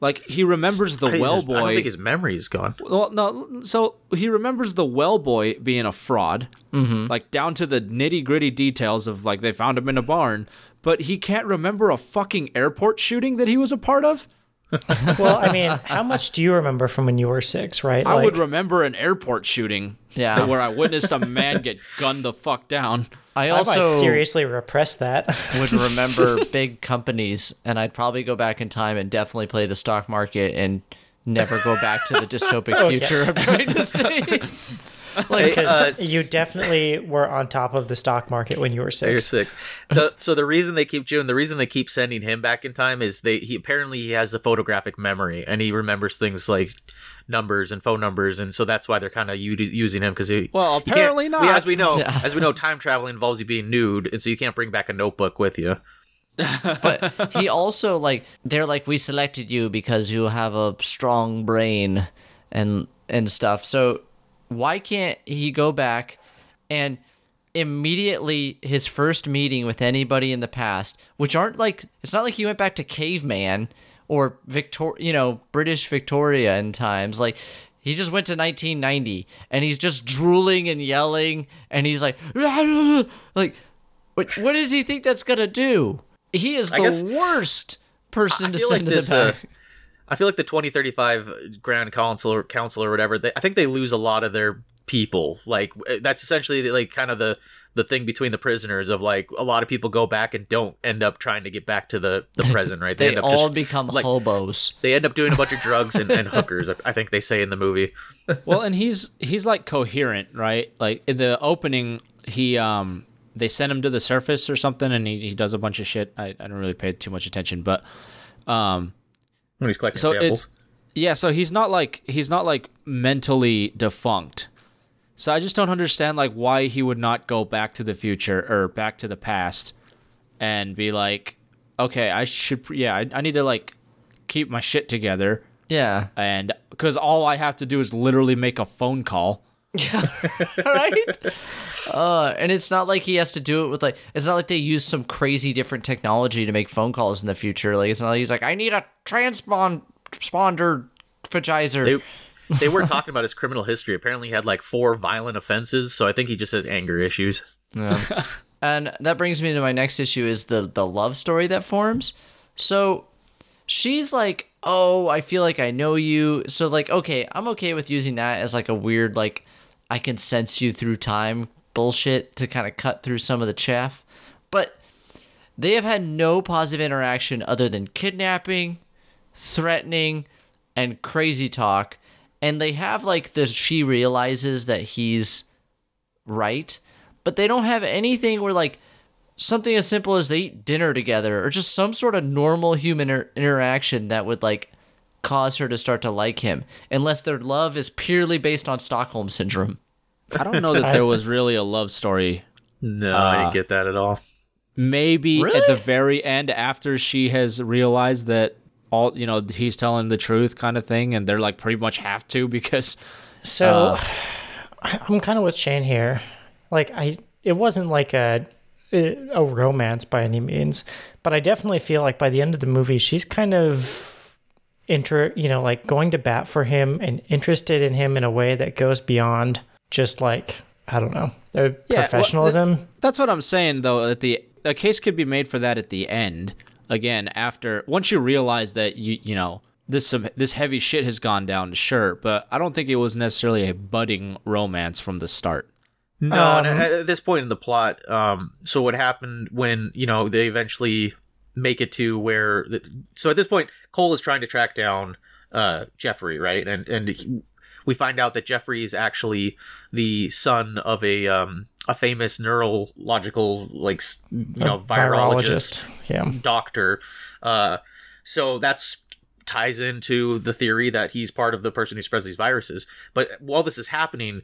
Like he remembers the well boy. I don't think his memory is gone. Well, no. So he remembers the well boy being a fraud, mm-hmm. like down to the nitty gritty details of like they found him in a barn. But he can't remember a fucking airport shooting that he was a part of. well, I mean, how much do you remember from when you were six, right? I like, would remember an airport shooting. Yeah. Where I witnessed a man get gunned the fuck down. I also I seriously repress that. would remember big companies, and I'd probably go back in time and definitely play the stock market and never go back to the dystopic okay. future I'm trying to say. like uh, you definitely were on top of the stock market when you were six. You're six. The, so the reason they keep doing the reason they keep sending him back in time is they he apparently he has a photographic memory and he remembers things like numbers and phone numbers, and so that's why they're kind of u- using him because he. Well, apparently not. We, as we know, yeah. as we know, time travel involves you being nude, and so you can't bring back a notebook with you. but he also like they're like we selected you because you have a strong brain and and stuff. So why can't he go back and immediately his first meeting with anybody in the past, which aren't like it's not like he went back to caveman or Victor, you know, British Victoria in times. Like he just went to 1990 and he's just drooling and yelling and he's like like what what does he think that's going to do? He is the guess- worst person to send like to this. the Uh, back. I feel like the 2035 Grand Council or Council or whatever. They, I think they lose a lot of their people. Like uh, that's essentially like kind of the the thing between the prisoners of like a lot of people go back and don't end up trying to get back to the the present. Right? they end up all just become like- hobos. they end up doing a bunch of drugs and, and hookers. I- I think they say in the movie. well, and he's he's like coherent, right? Like in the opening, he um they send him to the surface or something, and he, he does a bunch of shit. I, I don't really pay too much attention, but um When he's collecting so samples. it's yeah, so he's not like he's not like mentally defunct. So I just don't understand like why he would not go back to the future or back to the past and be like, okay, I should yeah, I, I need to like keep my shit together Yeah. and because all I have to do is literally make a phone call. right? Uh, and it's not like he has to do it with like it's not like they use some crazy different technology to make phone calls in the future. Like it's not like he's like I need a transponder sponder fagizer. They, they were talking about his criminal history. Apparently, he had like four violent offenses. So I think he just has anger issues. Yeah. And that brings me to my next issue is the the love story that forms. So she's like, "Oh, I feel like I know you." So like, okay, I'm okay with using that as like a weird like I can sense you through time bullshit to kind of cut through some of the chaff. But they have had no positive interaction other than kidnapping, threatening, and crazy talk. And they have like the she realizes that he's right, but they don't have anything where like something as simple as they eat dinner together or just some sort of normal human inter- interaction that would like cause her to start to like him unless their love is purely based on Stockholm syndrome. I don't know that there was really a love story. No, I uh, didn't get that at all. Maybe at the very end after she has realized that all you know he's telling the truth kind of thing and they're like pretty much have to because So uh, I'm kind of with Shane here. Like I, it wasn't like a a romance by any means, but I definitely feel like by the end of the movie, she's kind of inter, you know, like going to bat for him and interested in him in a way that goes beyond just like I don't know, their well, professionalism. That's what I'm saying, though. That the a case could be made for that at the end. Again, after once you realize that you you know this some this heavy shit has gone down, sure, but I don't think it was necessarily a budding romance from the start. No, Um, at at this point in the plot, um, so what happened when you know they eventually make it to where? So at this point, Cole is trying to track down uh, Jeffrey, right? And and he, we find out that Jeffrey is actually the son of a um, a famous neurological like you know virologist Yeah. doctor. Uh, so that's ties into the theory that he's part of the person who spreads these viruses. But while this is happening,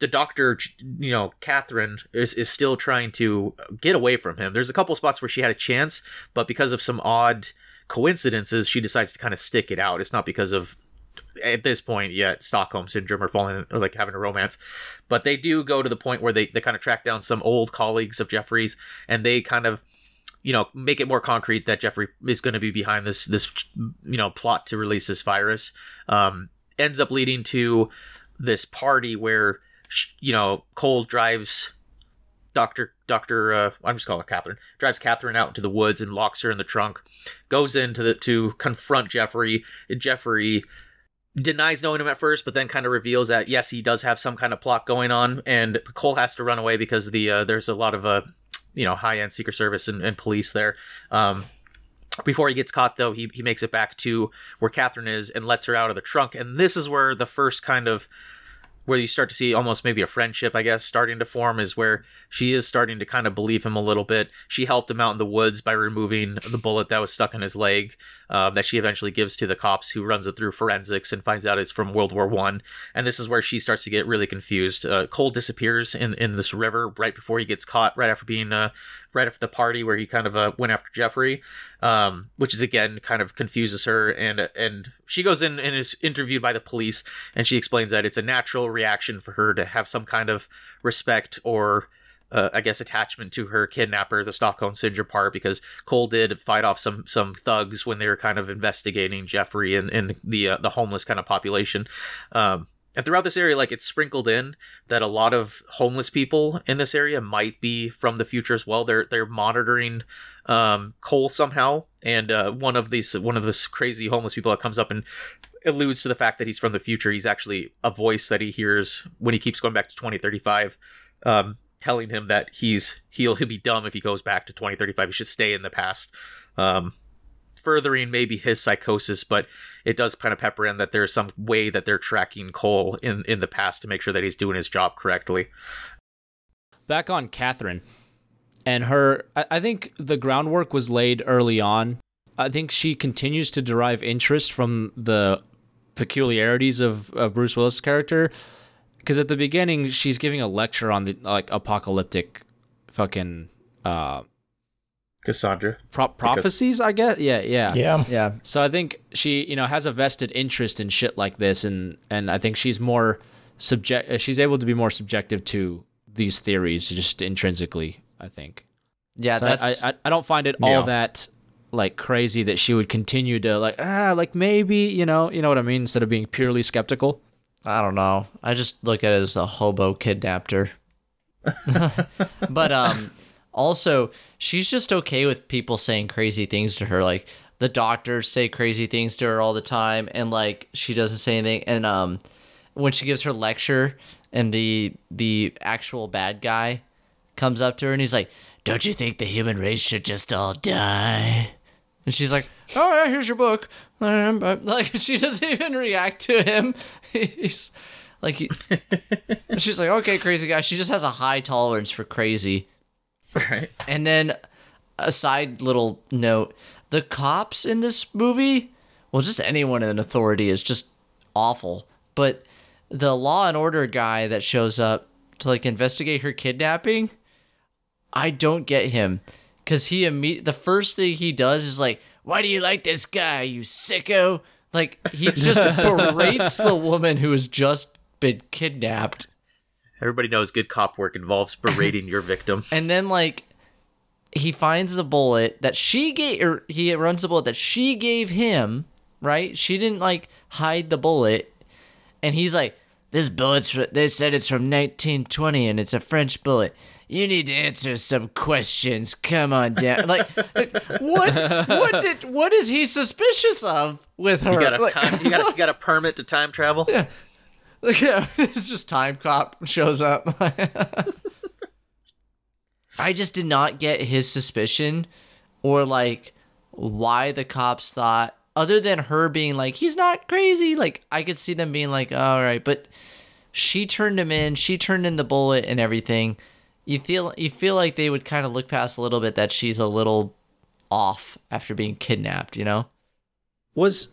the doctor, you know, Kathryn is, is still trying to get away from him. There's a couple spots where she had a chance, but because of some odd coincidences, she decides to kind of stick it out. It's not because of at this point yet Stockholm syndrome or falling or like having a romance, but they do go to the point where they, they kind of track down some old colleagues of Jeffrey's and they kind of you know make it more concrete that Jeffrey is going to be behind this this you know plot to release this virus um ends up leading to this party where you know Cole drives Doctor Doctor uh, I'm just calling her Kathryn drives Kathryn out into the woods and locks her in the trunk goes into the to confront Jeffrey Jeffrey denies knowing him at first, but then kind of reveals that yes, he does have some kind of plot going on, and Cole has to run away because the uh, there's a lot of uh, you know high end Secret Service and, and police there. Um, before he gets caught, though, he he makes it back to where Kathryn is and lets her out of the trunk, and this is where the first kind of where you start to see almost maybe a friendship, I guess, starting to form is where she is starting to kind of believe him a little bit. She helped him out in the woods by removing the bullet that was stuck in his leg, uh, that she eventually gives to the cops, who runs it through forensics and finds out it's from World War One. And this is where she starts to get really confused. Uh, Cole disappears in in this river right before he gets caught, right after being uh, right after the party where he kind of uh, went after Jeffrey, um, which is again kind of confuses her. And and she goes in and is interviewed by the police, and she explains that it's a natural reaction for her to have some kind of respect or uh, I guess attachment to her kidnapper, the Stockholm syndrome part, because Cole did fight off some some thugs when they were kind of investigating Jeffrey and, and the uh, the homeless kind of population. Um, and throughout this area, like it's sprinkled in that a lot of homeless people in this area might be from the future as well. They're they're monitoring um, Cole somehow, and uh, one of these one of this crazy homeless people that comes up and alludes to the fact that he's from the future. He's actually a voice that he hears when he keeps going back to 2035. Um, telling him that he's he'll he'll be dumb if he goes back to 2035 he should stay in the past um furthering maybe his psychosis but it does kind of pepper in that there's some way that they're tracking cole in in the past to make sure that he's doing his job correctly back on Kathryn and her I, think the groundwork was laid early on. I think she continues to derive interest from the peculiarities of, of Bruce Willis' character. Because at the beginning, she's giving a lecture on the like apocalyptic fucking uh, cassandra pro- prophecies, I guess. Yeah, yeah, Yeah. Yeah. So I think she, you know, has a vested interest in shit like this, and and I think she's more subject. uh, She's able to be more subjective to these theories just intrinsically. I think. Yeah, So that's I, I don't find it Yeah. all that like crazy that she would continue to like ah like maybe you know you know what I mean instead of being purely skeptical. I don't know. I just look at it as a hobo kidnapped her. but um also she's just okay with people saying crazy things to her like the doctors say crazy things to her all the time and like she doesn't say anything and um when she gives her lecture and the the actual bad guy comes up to her and he's like don't you think the human race should just all die and she's like, "Oh yeah, here's your book." Like she doesn't even react to him. He's like, he, she's like, "Okay, crazy guy." She just has a high tolerance for crazy. right And then a side little note: the cops in this movie, well, just anyone in authority is just awful. But the law and order guy that shows up to like investigate her kidnapping, I don't get him because he imme- the first thing he does is like, "Why do you like this guy, you sicko?" Like he just berates the woman who has just been kidnapped. Everybody knows good cop work involves berating your victim And then like he finds a bullet that she gave or he runs the bullet that she gave him, right? She didn't like hide the bullet. And he's like, This bullet's fr- they said it's from 1920 and it's a French bullet. You need to answer some questions. Come on down. Like what what did what is he suspicious of with her? you got a Like- time you got a, you got a permit to time travel Like, yeah, it's just time cop shows up. I just did not get his suspicion or like why the cops thought other than her being like he's not crazy. Like I could see them being like all right but she turned him in she turned in the bullet and everything. You feel you feel like they would kind of look past a little bit that she's a little off after being kidnapped you know? Was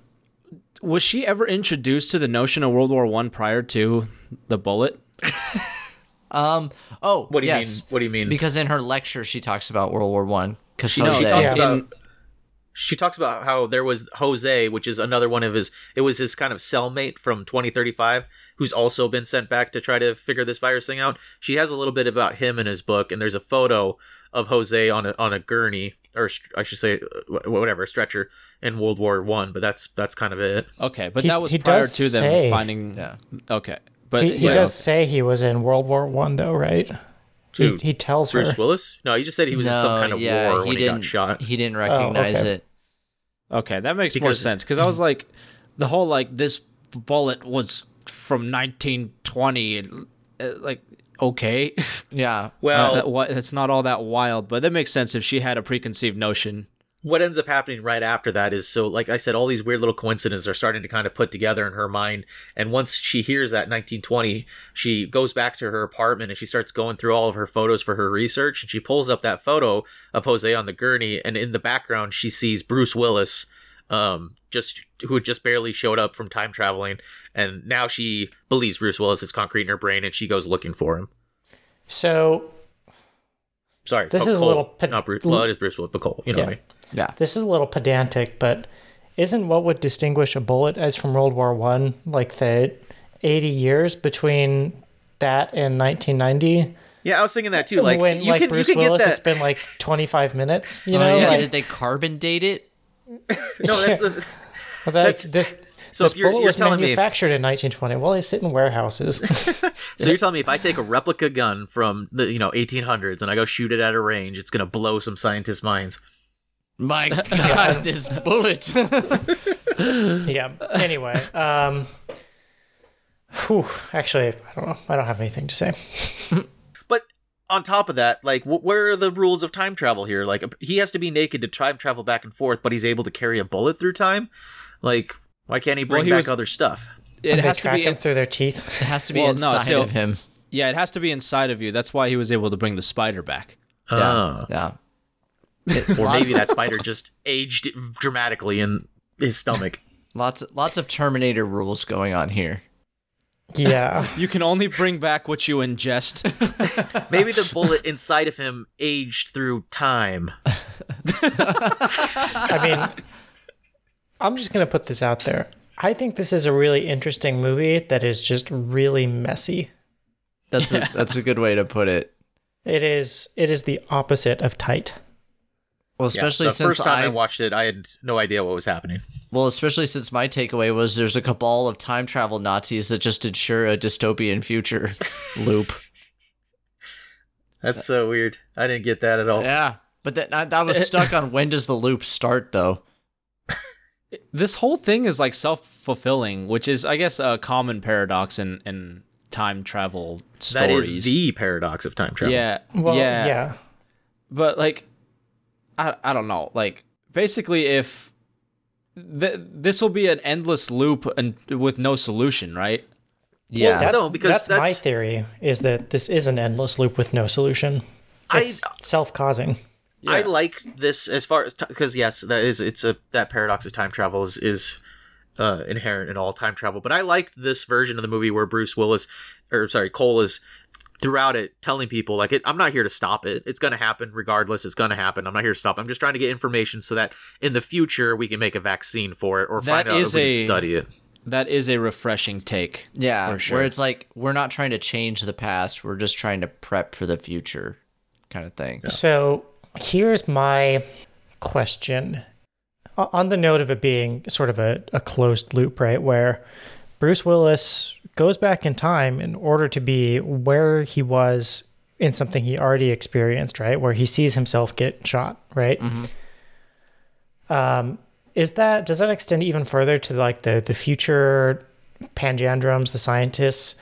was she ever introduced to the notion of World War One prior to the bullet? um oh what do you yes. mean what do you mean because in her lecture she talks about World War One because She, no, she talks Yeah. about In- she talks about how there was Jose, which is another one of his. It was his kind of cellmate from 2035, who's also been sent back to try to figure this virus thing out. She has a little bit about him in his book, and there's a photo of Jose on a on a gurney, or st- I should say, uh, whatever stretcher in World War One. But that's that's kind of it. Okay, but He- that was he prior does to them say- finding. Yeah. Okay, but He, he yeah, does say he was in World War One, though, right? He, he tells Bruce her. Willis? No, he just said he was in some kind of war when he, didn't. got shot. He didn't recognize okay. it. Okay, that makes more sense because I was like, the whole like this bullet was from 1920, and, uh, like okay, Yeah. Uh, well, that, what, it's not all that wild, but that makes sense if she had a preconceived notion. what ends up happening right after that is so like i said all these weird little coincidences are starting to kind of put together in her mind and once she hears that 1920 she goes back to her apartment and she starts going through all of her photos for her research and she pulls up that photo of jose on the gurney and in the background she sees bruce willis um just who had just barely showed up from time traveling and now she believes bruce willis is concrete in her brain and she goes looking for him So Sorry, This oh, is a little pe- not Bruce. Well, it is Bruce Willis, but Cole. You know what I Yeah. mean? Yeah. This is a little pedantic, but isn't what would distinguish a bullet as from World War One like the eighty years between that and nineteen ninety? Yeah, I was thinking that too. Like when you like can Bruce you can Willis, get it's that. been like twenty five minutes. You Oh, know, yeah, like, did they carbon date it? No, that's the, well, that's, this. So this if you're- bullet you're was telling me- manufactured in 1920. Well, they sit in warehouses. so you're telling me if I take a replica gun from the you know 1800s and I go shoot it at a range, it's gonna blow some scientists' minds. My God, this bullet. yeah. Anyway, um, whew, actually, I don't know. I don't have anything to say. But on top of that, like, wh- where are the rules of time travel here? Like, he has to be naked to time travel back and forth, but he's able to carry a bullet through time. Like, why can't he bring he back was- other stuff? It they has to track be. them through their teeth. It has to be Well, no, inside so- of him. yeah, it has to be inside of you. That's why he was able to bring the spider back. Ah. Yeah. or maybe that spider just aged dramatically in his stomach. Lots lots of Terminator rules going on here. Yeah. You can only bring back what you ingest. Maybe the bullet inside of him aged through time. I mean, I'm just going to put this out there. I think this is a really interesting movie that is just really messy. That's a that's a good way to put it. It is it is the opposite of tight. Well, Yeah, especially the since first time I, I watched it, I had no idea what was happening. Well, especially since my takeaway was there's a cabal of time travel Nazis that just ensure a dystopian future loop. That's so weird. I didn't get that at all. Yeah, but that that was stuck on when does the loop start though. this whole thing is like self-fulfilling, which is, I guess, a common paradox in in time travel That stories. is the paradox of time travel. yeah, Well, yeah, yeah. but like I, I don't know like basically if th- this will be an endless loop and with no solution right Yeah, Well, no, because that's, my theory is that this is an endless loop with no solution. I- It's self-causing. I like this as far as because yes, that is it's a that paradox of time travel is is uh, inherent in all time travel. But I liked this version of the movie where Bruce Willis, or sorry, Cole is throughout it telling people like it, I'm not here to stop it. It's going to happen regardless. It's going to happen. I'm not here to stop. I'm just trying to get information so that in the future we can make a vaccine for it or That find out is if we can a- study it. that is a refreshing take yeah, for sure where it's like we're not trying to change the past, we're just trying to prep for the future, kind of thing. So here's my question. On the note of it being sort of a, a closed loop, right? Where Bruce Willis goes back in time in order to be where he was in something he already experienced, right? Where he sees himself get shot, right? Um, is that does that extend even further to like the the future panjandrums, the scientists,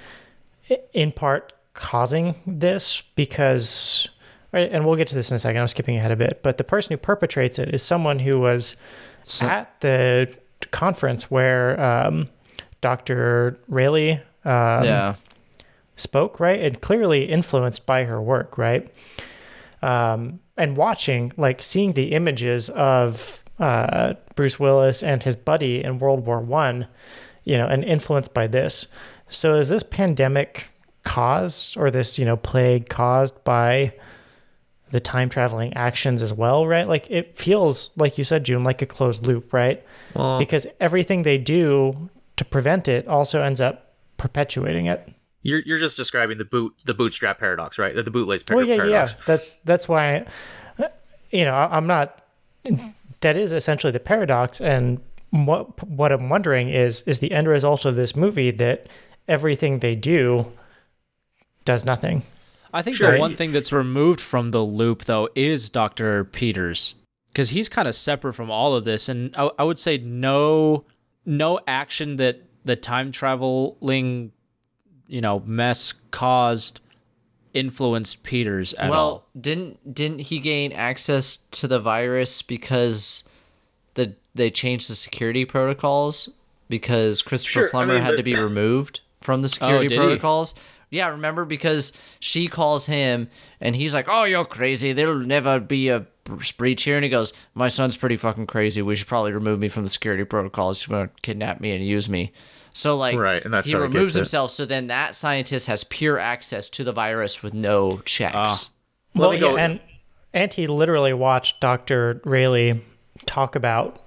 in part causing this because right, and we'll get to this in a second. I'm skipping ahead a bit, but the person who perpetrates it is someone who was at the conference where um, Dr. Railly um, yeah, spoke, right? And clearly influenced by her work, right? Um, and watching, like seeing the images of uh, Bruce Willis and his buddy in World War One, you know, and influenced by this. So is this pandemic caused, or this you know plague caused by the time traveling actions as well, right? Like it feels like you said, June, like a closed loop, right? because everything they do to prevent it also ends up perpetuating it. You're you're just describing the boot the bootstrap paradox, right? The bootlace par- Well, yeah, paradox. yeah. That's that's why, you know, I- I'm not. That is essentially the paradox, and what what I'm wondering is is the end result of this movie that everything they do does nothing. I think Sure. the one thing that's removed from the loop though is Dr. Peters because he's kind of separate from all of this and I, I would say no no action that the time traveling you know mess caused influenced Peters at well, all. didn't didn't he gain access to the virus because the they changed the security protocols because Christopher Sure, I Plummer mean, had but- to be removed from the oh, security protocols. he? Protocols. Yeah, remember because she calls him and he's like, "Oh, you're crazy. There'll never be a breach here." And he goes, "My son's pretty fucking crazy. We should probably remove me from the security protocols. He's going to kidnap me and use me." So like, Right, and that's he removes gets it. himself. So then that scientist has pure access to the virus with no checks. Let well, me go- yeah, and And he literally watched Dr. Railly talk about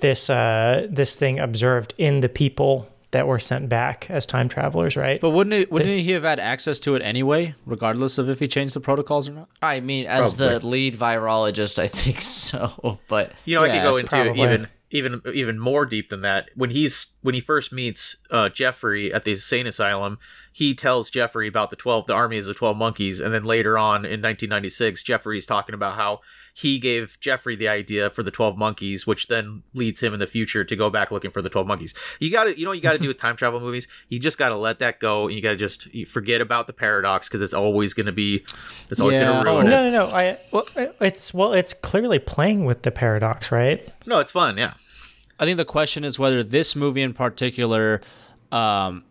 this uh, this thing observed in the people that were sent back as time travelers, right? But wouldn't it, wouldn't he have had access to it anyway, regardless of if he changed the protocols or not? I mean, as the lead virologist, I think so. But You know, I yeah, could go so- into probably. even even even more deep than that. When he's when he first meets uh, Jeffrey at the insane asylum, he tells Jeffrey about the twelve, the army is the twelve monkeys, and then later on in 1996, Jeffrey's talking about how he gave Jeffrey the idea for the twelve monkeys, which then leads him in the future to go back looking for the twelve monkeys. You got to, you know, what you got to do with time travel movies. You just got to let that go, and you got to just forget about the paradox because it's always going to be, it's always Yeah. going to Oh, ruin no, it. no, no. I well, it's well, it's clearly playing with the paradox, right? No, it's fun, yeah. I think the question is whether this movie in particular um,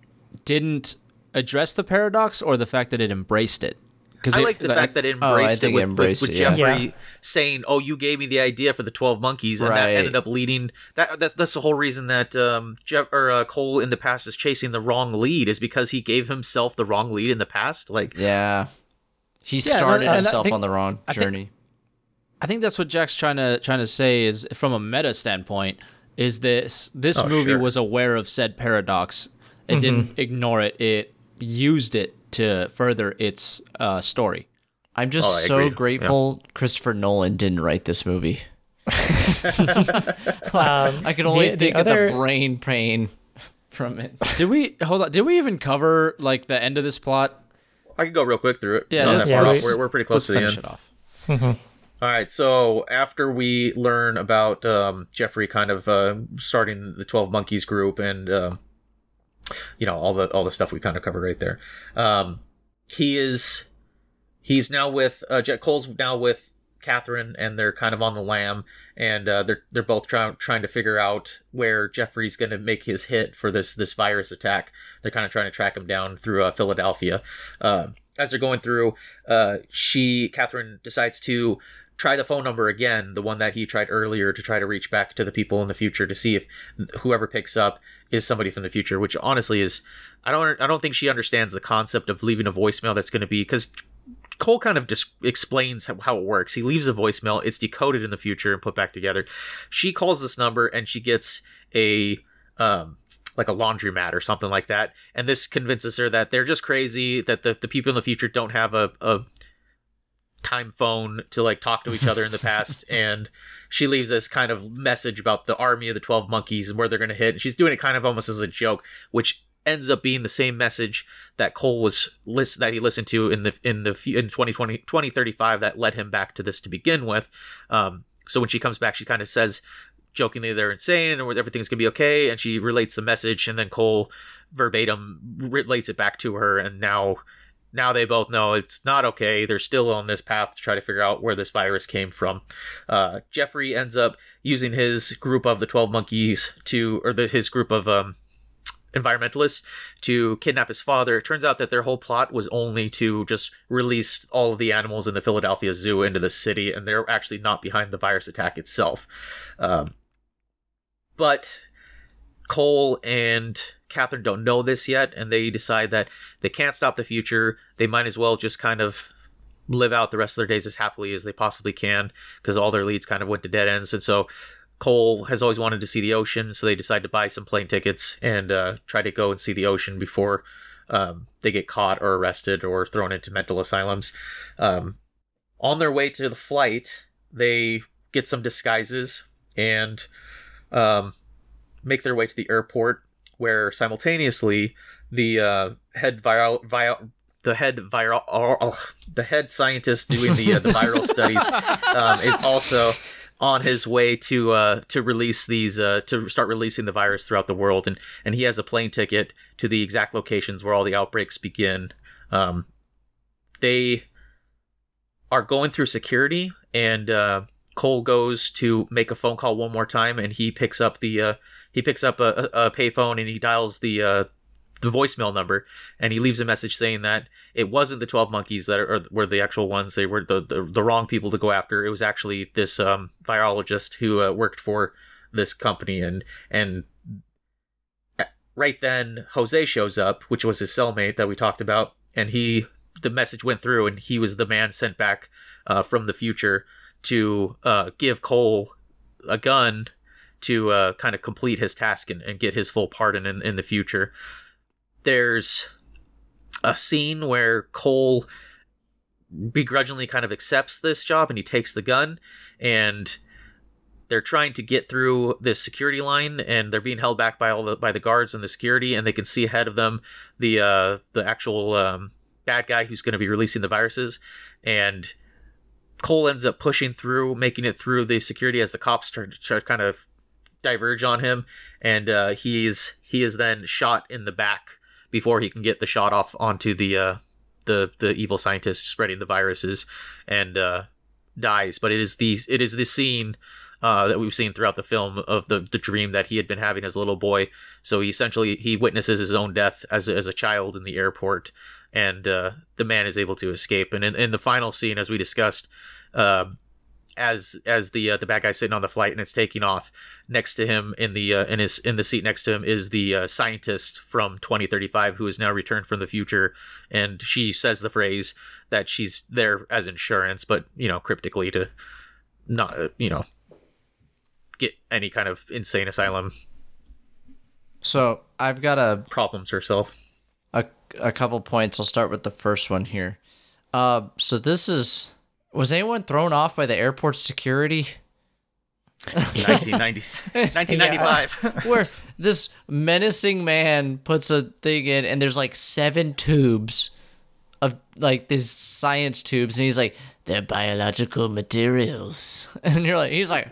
didn't address the paradox or the fact that it embraced it. Because I like the fact that it Oh, embraced think it with, it embraced with, with it, yeah. Jeffrey Yeah. saying, "Oh, you gave me the idea for the twelve monkeys," and that ended up leading. That, that that's the whole reason that um, Jeff or uh, Cole in the past is chasing the wrong lead is because he gave himself the wrong lead in the past. Like, yeah, he Yeah, started and I himself think- on the wrong I think- journey. I think that's what Jack's trying to trying to say is from a meta standpoint is this this Oh, movie sure. was aware of said paradox. It didn't ignore it. It used it to further its uh, story. I'm just Oh, so agree. grateful Christopher Nolan didn't write this movie. Um, I can only the- the think other- of the brain pain from it. Did we hold on? Did we even cover like the end of this plot? I could go real quick through it. Yeah, It's not let's- that far let's- off. We're, we're pretty close to the finish end. it off. All right, so after we learn about um, Jeffrey kind of uh, starting the Twelve Monkeys group and um you know all the all the stuff we kind of covered right there, um, he is he's now with uh, Jet Cole's now with Kathryn, and they're kind of on the lam, and uh, they're they're both trying trying to figure out where Jeffrey's going to make his hit for this this virus attack. They're kind of trying to track him down through uh, Philadelphia. Uh, as they're going through, uh, she Kathryn decides to try the phone number again, the one that he tried earlier to try to reach back to the people in the future to see if whoever picks up is somebody from the future. Which honestly is, I don't I don't think she understands the concept of leaving a voicemail that's going to be because Cole kind of just explains how, how it works. He leaves a voicemail, it's decoded in the future and put back together. She calls this number and she gets a um like a laundromat or something like that. And this convinces her that they're just crazy, that the, the people in the future don't have a, a time phone to like talk to each other in the past and she leaves this kind of message about the army of the 12 monkeys and where they're going to hit and she's doing it kind of almost as a joke which ends up being the same message that Cole was list that he listened to in the in the in 2020 2035 that led him back to this to begin with. Um so when she comes back she kind of says jokingly they're insane and everything's gonna be okay and she relates the message and then Cole verbatim relates it back to her and now now they both know it's not okay. They're still on this path to try to figure out where this virus came from. Uh, Jeffrey ends up using his group of the 12 monkeys to, or the, his group of um, environmentalists to kidnap his father. It turns out that their whole plot was only to just release all of the animals in the Philadelphia Zoo into the city, and they're actually not behind the virus attack itself. Um, but Cole and Kathryn don't know this yet, and they decide that they can't stop the future. They might as well just kind of live out the rest of their days as happily as they possibly can because all their leads kind of went to dead ends. And so Cole has always wanted to see the ocean, so they decide to buy some plane tickets and uh, try to go and see the ocean before um, they get caught or arrested or thrown into mental asylums. Um, on their way to the flight, they get some disguises and um, make their way to the airport, where simultaneously the uh, head viral, viral the head viral oh, the head scientist doing the uh, the viral studies um, is also on his way to uh, to release these uh, to start releasing the virus throughout the world. And and he has a plane ticket to the exact locations where all the outbreaks begin. Um, they are going through security and uh, Cole goes to make a phone call one more time and he picks up the uh, he picks up a, a, payphone and he dials the uh, the voicemail number and he leaves a message saying that it wasn't the 12 monkeys that are, were the actual ones. They were the, the, the wrong people to go after. It was actually this um, virologist who uh, worked for this company and and right then Jose shows up which was his cellmate that we talked about and he the message went through, and he was the man sent back uh, from the future to uh, give Cole a gun to uh, kind of complete his task and, and get his full pardon in, in the future. There's a scene where Cole begrudgingly kind of accepts this job and he takes the gun and they're trying to get through this security line and they're being held back by all the by the guards and the security and they can see ahead of them the uh the actual um bad guy who's going to be releasing the viruses and Cole ends up pushing through making it through the security as the cops try to, kind of diverge on him and uh he's he is then shot in the back before he can get the shot off onto the uh the the evil scientist spreading the viruses and uh dies but it is the it is the scene uh, that we've seen throughout the film of the, the dream that he had been having as a little boy. So he essentially he witnesses his own death as a, as a child in the airport, and uh, the man is able to escape. And in, in the final scene, as we discussed, um as as the uh, the bad guy sitting on the flight and it's taking off, next to him in the uh, in his in the seat next to him is the uh, scientist from 2035 who is now returned from the future, and she says the phrase that she's there as insurance, but you know cryptically to not uh, you know get any kind of insane asylum So I've got a problems herself. a, a couple points. I'll start with the first one here. Uh, so this is was anyone thrown off by the airport security 1990s, 1995. where this menacing man puts a thing in and there's like seven tubes of like these science tubes and he's like they're biological materials and you're like he's like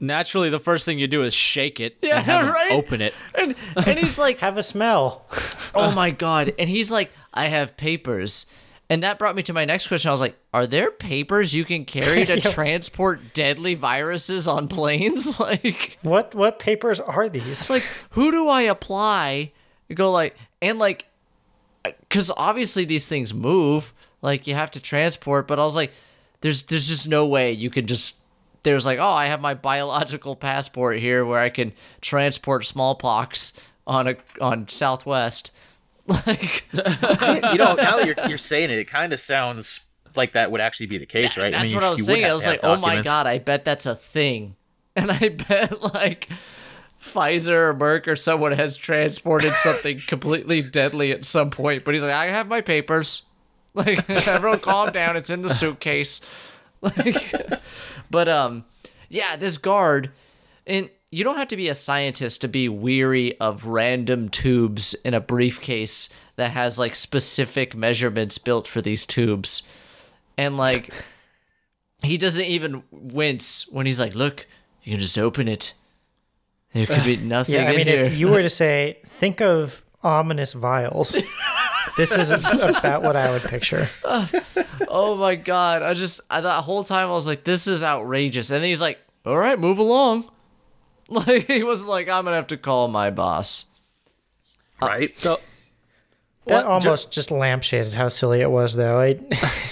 Naturally, the first thing you do is shake it Yeah, and have right? open it. and, and he's like Have a smell. oh my god and he's like i have papers and that brought me to my next question i was like are there papers you can carry to Yeah. transport deadly viruses on planes like What what papers are these? like who do i apply to go like and like uh, because obviously these things move like you have to transport but i was like there's there's just no way you can just there's like oh i have my biological passport here where i can transport smallpox on a on southwest like you know, now that you're, you're saying it, it kind of sounds like that would actually be the case, right? That's mean, what you- I was saying. I was like, oh my god, I bet that's a thing. And I bet like Pfizer or Merck or someone has transported something completely deadly at some point. But he's like, I have my papers. Like everyone calm down, it's in the suitcase. Like but um yeah, this guard and you don't have to be a scientist to be weary of random tubes in a briefcase that has like specific measurements built for these tubes. And like he doesn't even wince when he's like, "Look, you can just open it. There could be nothing Yeah, I mean, here." if you were to say, think of ominous vials, this is about what I would picture. oh my god! I just I, that whole time I was like, "This is outrageous," and then he's like, "All right, move along." Like he wasn't like, "I'm gonna have to call my boss." Uh, right? So That What- ju- almost just lampshaded how silly it was, though. I,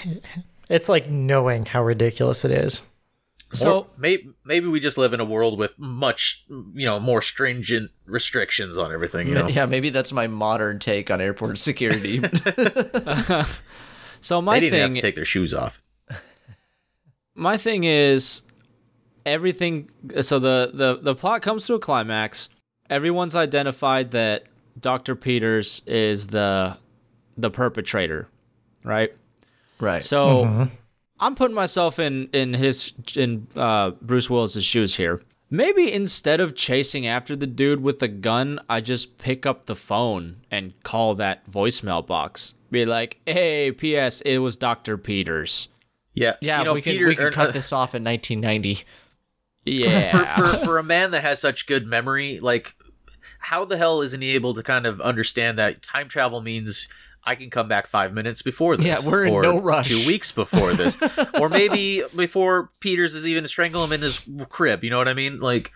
it's like knowing how ridiculous it is. so maybe maybe we just live in a world with much you know more stringent restrictions on everything. You know, Yeah, maybe that's my modern take on airport security. so my they didn't have thing to take their shoes off. my thing is everything so the, the the plot comes to a climax. Everyone's identified that dr peters is the the perpetrator right? Right. so i'm putting myself in in his in uh bruce willis's shoes here. Maybe instead of chasing after the dude with the gun i just pick up the phone and call that voicemail box. Be like hey ps it was dr peters. Yeah, yeah, You know, we can we can cut uh, this off in 1990. Yeah for, for for a man that has such good memory, like how the hell isn't he able to kind of understand that time travel means I can come back five minutes before this? Yeah, we're in or no rush. Two weeks before this, or maybe before Peters is even strangle him in his crib. You know what I mean? Like,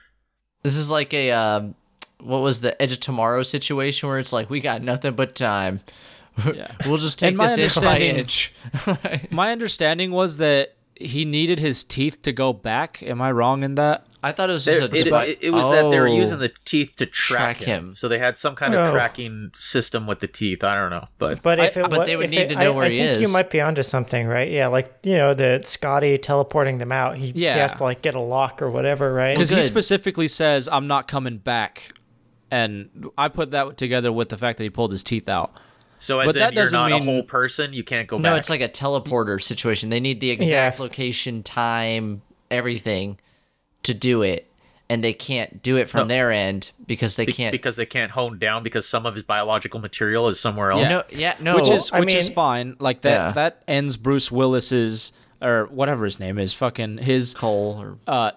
This is like a um, what was the Edge of Tomorrow situation where it's like we got nothing but time. Yeah. we'll just take And this inch by inch. My understanding was that he needed his teeth to go back. Am I wrong in that? I thought it was They- just a it, it, it was that they were Oh. using the teeth to track, Track him. him. So they had some kind of Oh. tracking system with the teeth. I don't know, but But if I- it, but they would if need it- to know I, where I he think you might be onto something, right? Yeah, like you know the Scotty teleporting them out. He, he has to like get a lock or whatever, right? because he specifically says I'm not coming back, and I put that together with the fact that he pulled his teeth out. So as But in that you're doesn't mean- a whole person, you can't go No, back. No, it's like a teleporter situation. They need the exact Yeah. location, time, everything to do it, and they can't do it from No. their end because they Be- can't. because they can't hone down because some of his biological material is somewhere else. no, yeah, no. which is I which is fine. Like that Yeah. that ends Bruce Willis's or whatever his name is. Fucking his Cole. Or, uh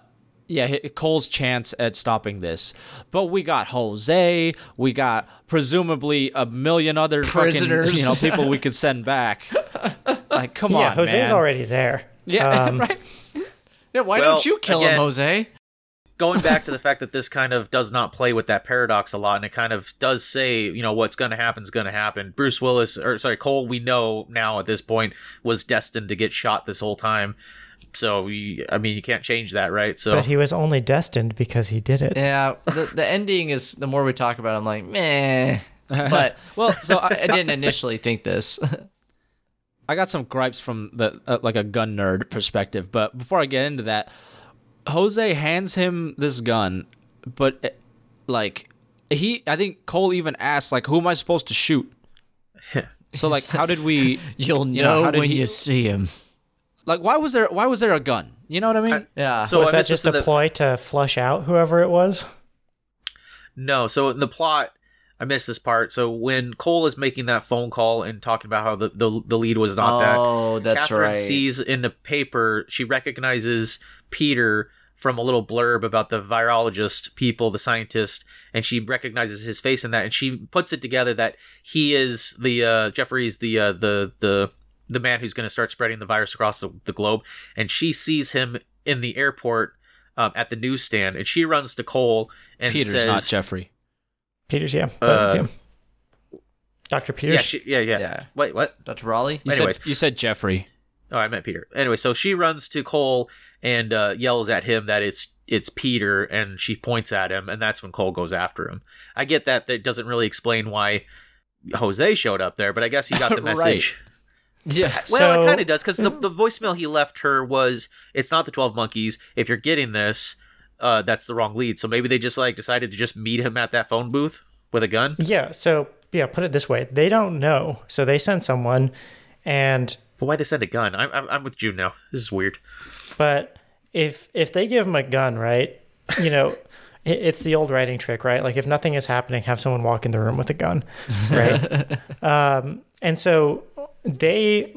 yeah, Cole's chance at stopping this. But we got Jose, we got presumably a million other Prisoners. fucking, you know, people we could send back. Like, come on. yeah, on, Jose's man. already there. Yeah, Um, right. yeah, why Well, don't you kill again- him, Jose? Going back to the fact that this kind of does not play with that paradox a lot, and it kind of does say, you know, what's going to happen is going to happen. Bruce Willis, or sorry, Cole, we know now at this point was destined to get shot this whole time. So we, I mean, you can't change that, right? So But he was only destined because he did it. Yeah, the, the ending is the more we talk about, it, I'm like, meh. But Well, so I, I didn't initially think this. I got some gripes from the uh, like a gun nerd perspective, but before I get into that, Jose hands him this gun, but uh, like he, I think Cole even asked like, "Who am I supposed to shoot?" so like, how did we? You'll You know, know how when he- you see him. Like, why was there? Why was there a gun? You know what I mean? Yeah. So was I that just a the- ploy to flush out whoever it was? No, so in the plot, I missed this part. So when Cole is making that phone call and talking about how the, the, the lead was not that, oh, that's Kathryn right. sees in the paper, she recognizes Peter from a little blurb about the virologist people, the scientist, and she recognizes his face in that, and she puts it together that he is the uh, Jeffrey's the uh, the the the man who's going to start spreading the virus across the, the globe, and she sees him in the airport um, at the newsstand, and she runs to Cole and Peter's says, not Jeffrey. Peters, yeah. Uh, yeah. Dr. Peters? "Yeah, she, yeah, yeah, Yeah. Wait, what? Dr. Railly? You Anyways. said you said Jeffrey. Oh, I meant Peter. Anyway, so she runs to Cole and uh, yells at him that it's it's Peter, and she points at him, and that's when Cole goes after him. I get that that doesn't really explain why Jose showed up there, but I guess he got the Right. Yeah. Well, So- it kind of does because the the voicemail he left her was, "It's not the Twelve Monkeys. If you're getting this, uh, that's the wrong lead." So maybe they just like decided to just meet him at that phone booth with a gun. Yeah, so yeah, put it this way. They don't know. So they send someone and But why they send a gun? I'm I'm, I'm with June now. This is weird. but if if they give him a gun, right? You know, it's the old writing trick, right? Like if nothing is happening, have someone walk in the room with a gun, right? um, and so they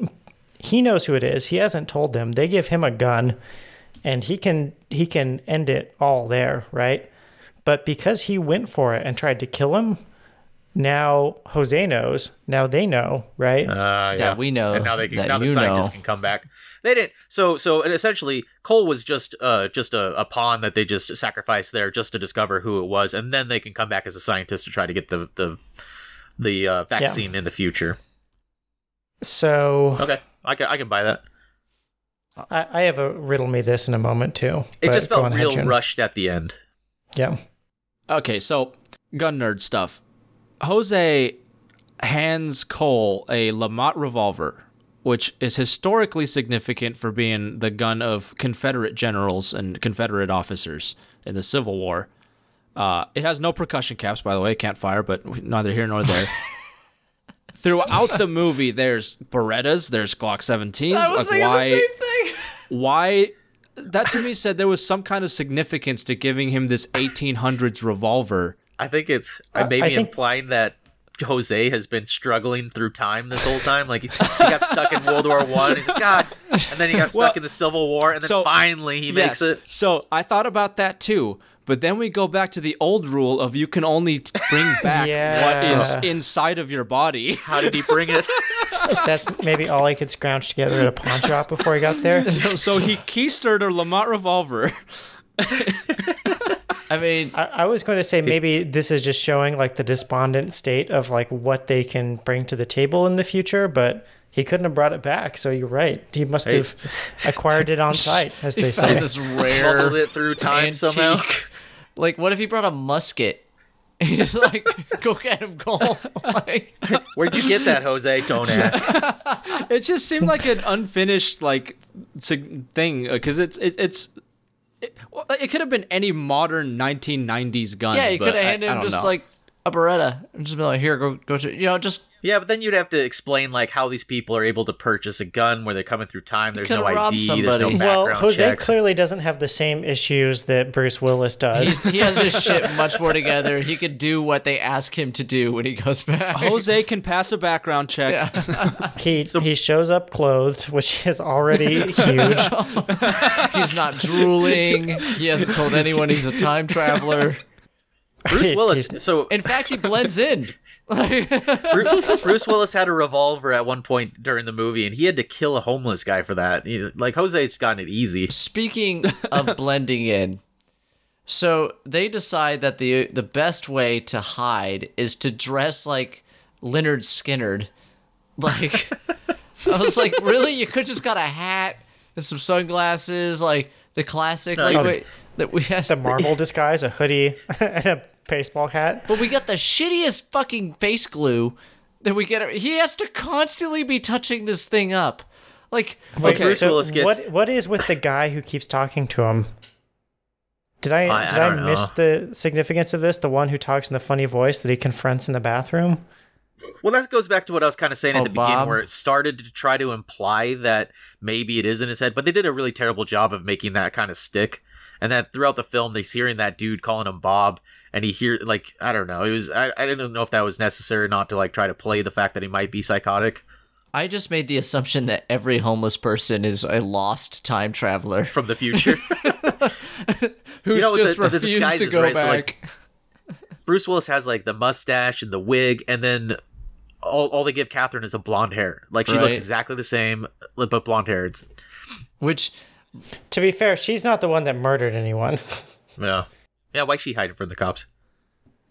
he knows who it is. He hasn't told them. They give him a gun and he can he can end it all there, right? But because he went for it and tried to kill him, now Jose knows. Now they know, right? Uh, Yeah, we know and now they can, that now the scientists know. can come back. They didn't. So so and essentially, Cole was just uh just a, a pawn that they just sacrificed there just to discover who it was, and then they can come back as a scientist to try to get the the the uh, vaccine in the future. So Okay, I can I can buy that. I, I have a riddle me this in a moment too. It just felt on ahead, real rushed at the end. Yeah. Okay, so gun nerd stuff. Jose hands Cole a LeMat revolver, which is historically significant for being the gun of Confederate generals and Confederate officers in the Civil War. Uh, it has no percussion caps, by the way. It can't fire, but neither here nor there. Throughout the movie, there's Berettas, there's Glock 17s. like why, thing. why? That to me said there was some kind of significance to giving him this 1800s revolver. I think it's Uh, maybe I think- implying that Jose has been struggling through time this whole time. Like he, he got stuck in World War One. He's like, God, and then he got stuck Well, in the Civil War, and then so- finally he makes it. So I thought about that too. But then we go back to the old rule of you can only bring back what is inside of your body. How did he bring it? That's maybe all he could scrounge together at a pawn shop before he got there. so he keistered a LeMat revolver. I mean, I, I was going to say maybe this is just showing like the despondent state of like what they can bring to the table in the future, but he couldn't have brought it back. So you're right. He must have acquired it on site, as they Found say. this Smuggled rare it through time antique. somehow. Like, what if he brought a musket? He's like, go get him, Cole. like, Where'd you get that, Jose? Don't ask. It just seemed like an unfinished like sig- thing uh, because it's it, it's. It, well, it could have been any modern 1990s gun. yeah, you but could have I- handed I him don't just know. like a Beretta and just be like, here, go, go to, you know, just Yeah, but then you'd have to explain like how these people are able to purchase a gun where they're coming through time. There's no could've robbed ID. There's somebody. no Well, Jose checks. clearly doesn't have the same issues that Bruce Willis does. He's, he has his shit much more together. He could do what they ask him to do when he goes back. Jose can pass a background check. Yeah. He he shows up clothed, which is already huge. He's not drooling. He hasn't told anyone he's a time traveler. Bruce Willis. So In fact, he blends in. Bruce, Bruce Willis had a revolver at one point during the movie, and he had to kill a homeless guy for that. Like Jose's gotten it easy. Speaking of blending in, so they decide that the the best way to hide is to dress like Lynyrd Skynyrd. Like I was like, really? You could just got a hat and some sunglasses, like the classic, like you- wait, that we had. The Marvel disguise, a hoodie, and a baseball hat. But we got the shittiest fucking face glue that we get. He has to constantly be touching this thing up. Like, Wait, Okay, Bruce so Willis gets- what what is with the guy who keeps talking to him? Did I, I- I did I, don't miss the significance of this? The one who talks in the funny voice that he confronts in the bathroom. Well, that goes back to what I was kind of saying at Oh, the beginning, where it started to try to imply that maybe it is in his head, but they did a really terrible job of making that kind of stick. And that throughout the film, they're hearing that dude calling him Bob, and he hear like I don't know, it was I, I didn't know if that was necessary or not to like try to play the fact that he might be psychotic I just made the assumption that every homeless person is a lost time traveler from the future. who's know, just the- the to go right? So, back. like, Bruce Willis has like the mustache and the wig, and then all, all they give Kathryn is a blonde hair. Like she looks exactly the same, but blonde hair. It's Which To be fair, she's not the one that murdered anyone. yeah, yeah. Why she hiding from the cops?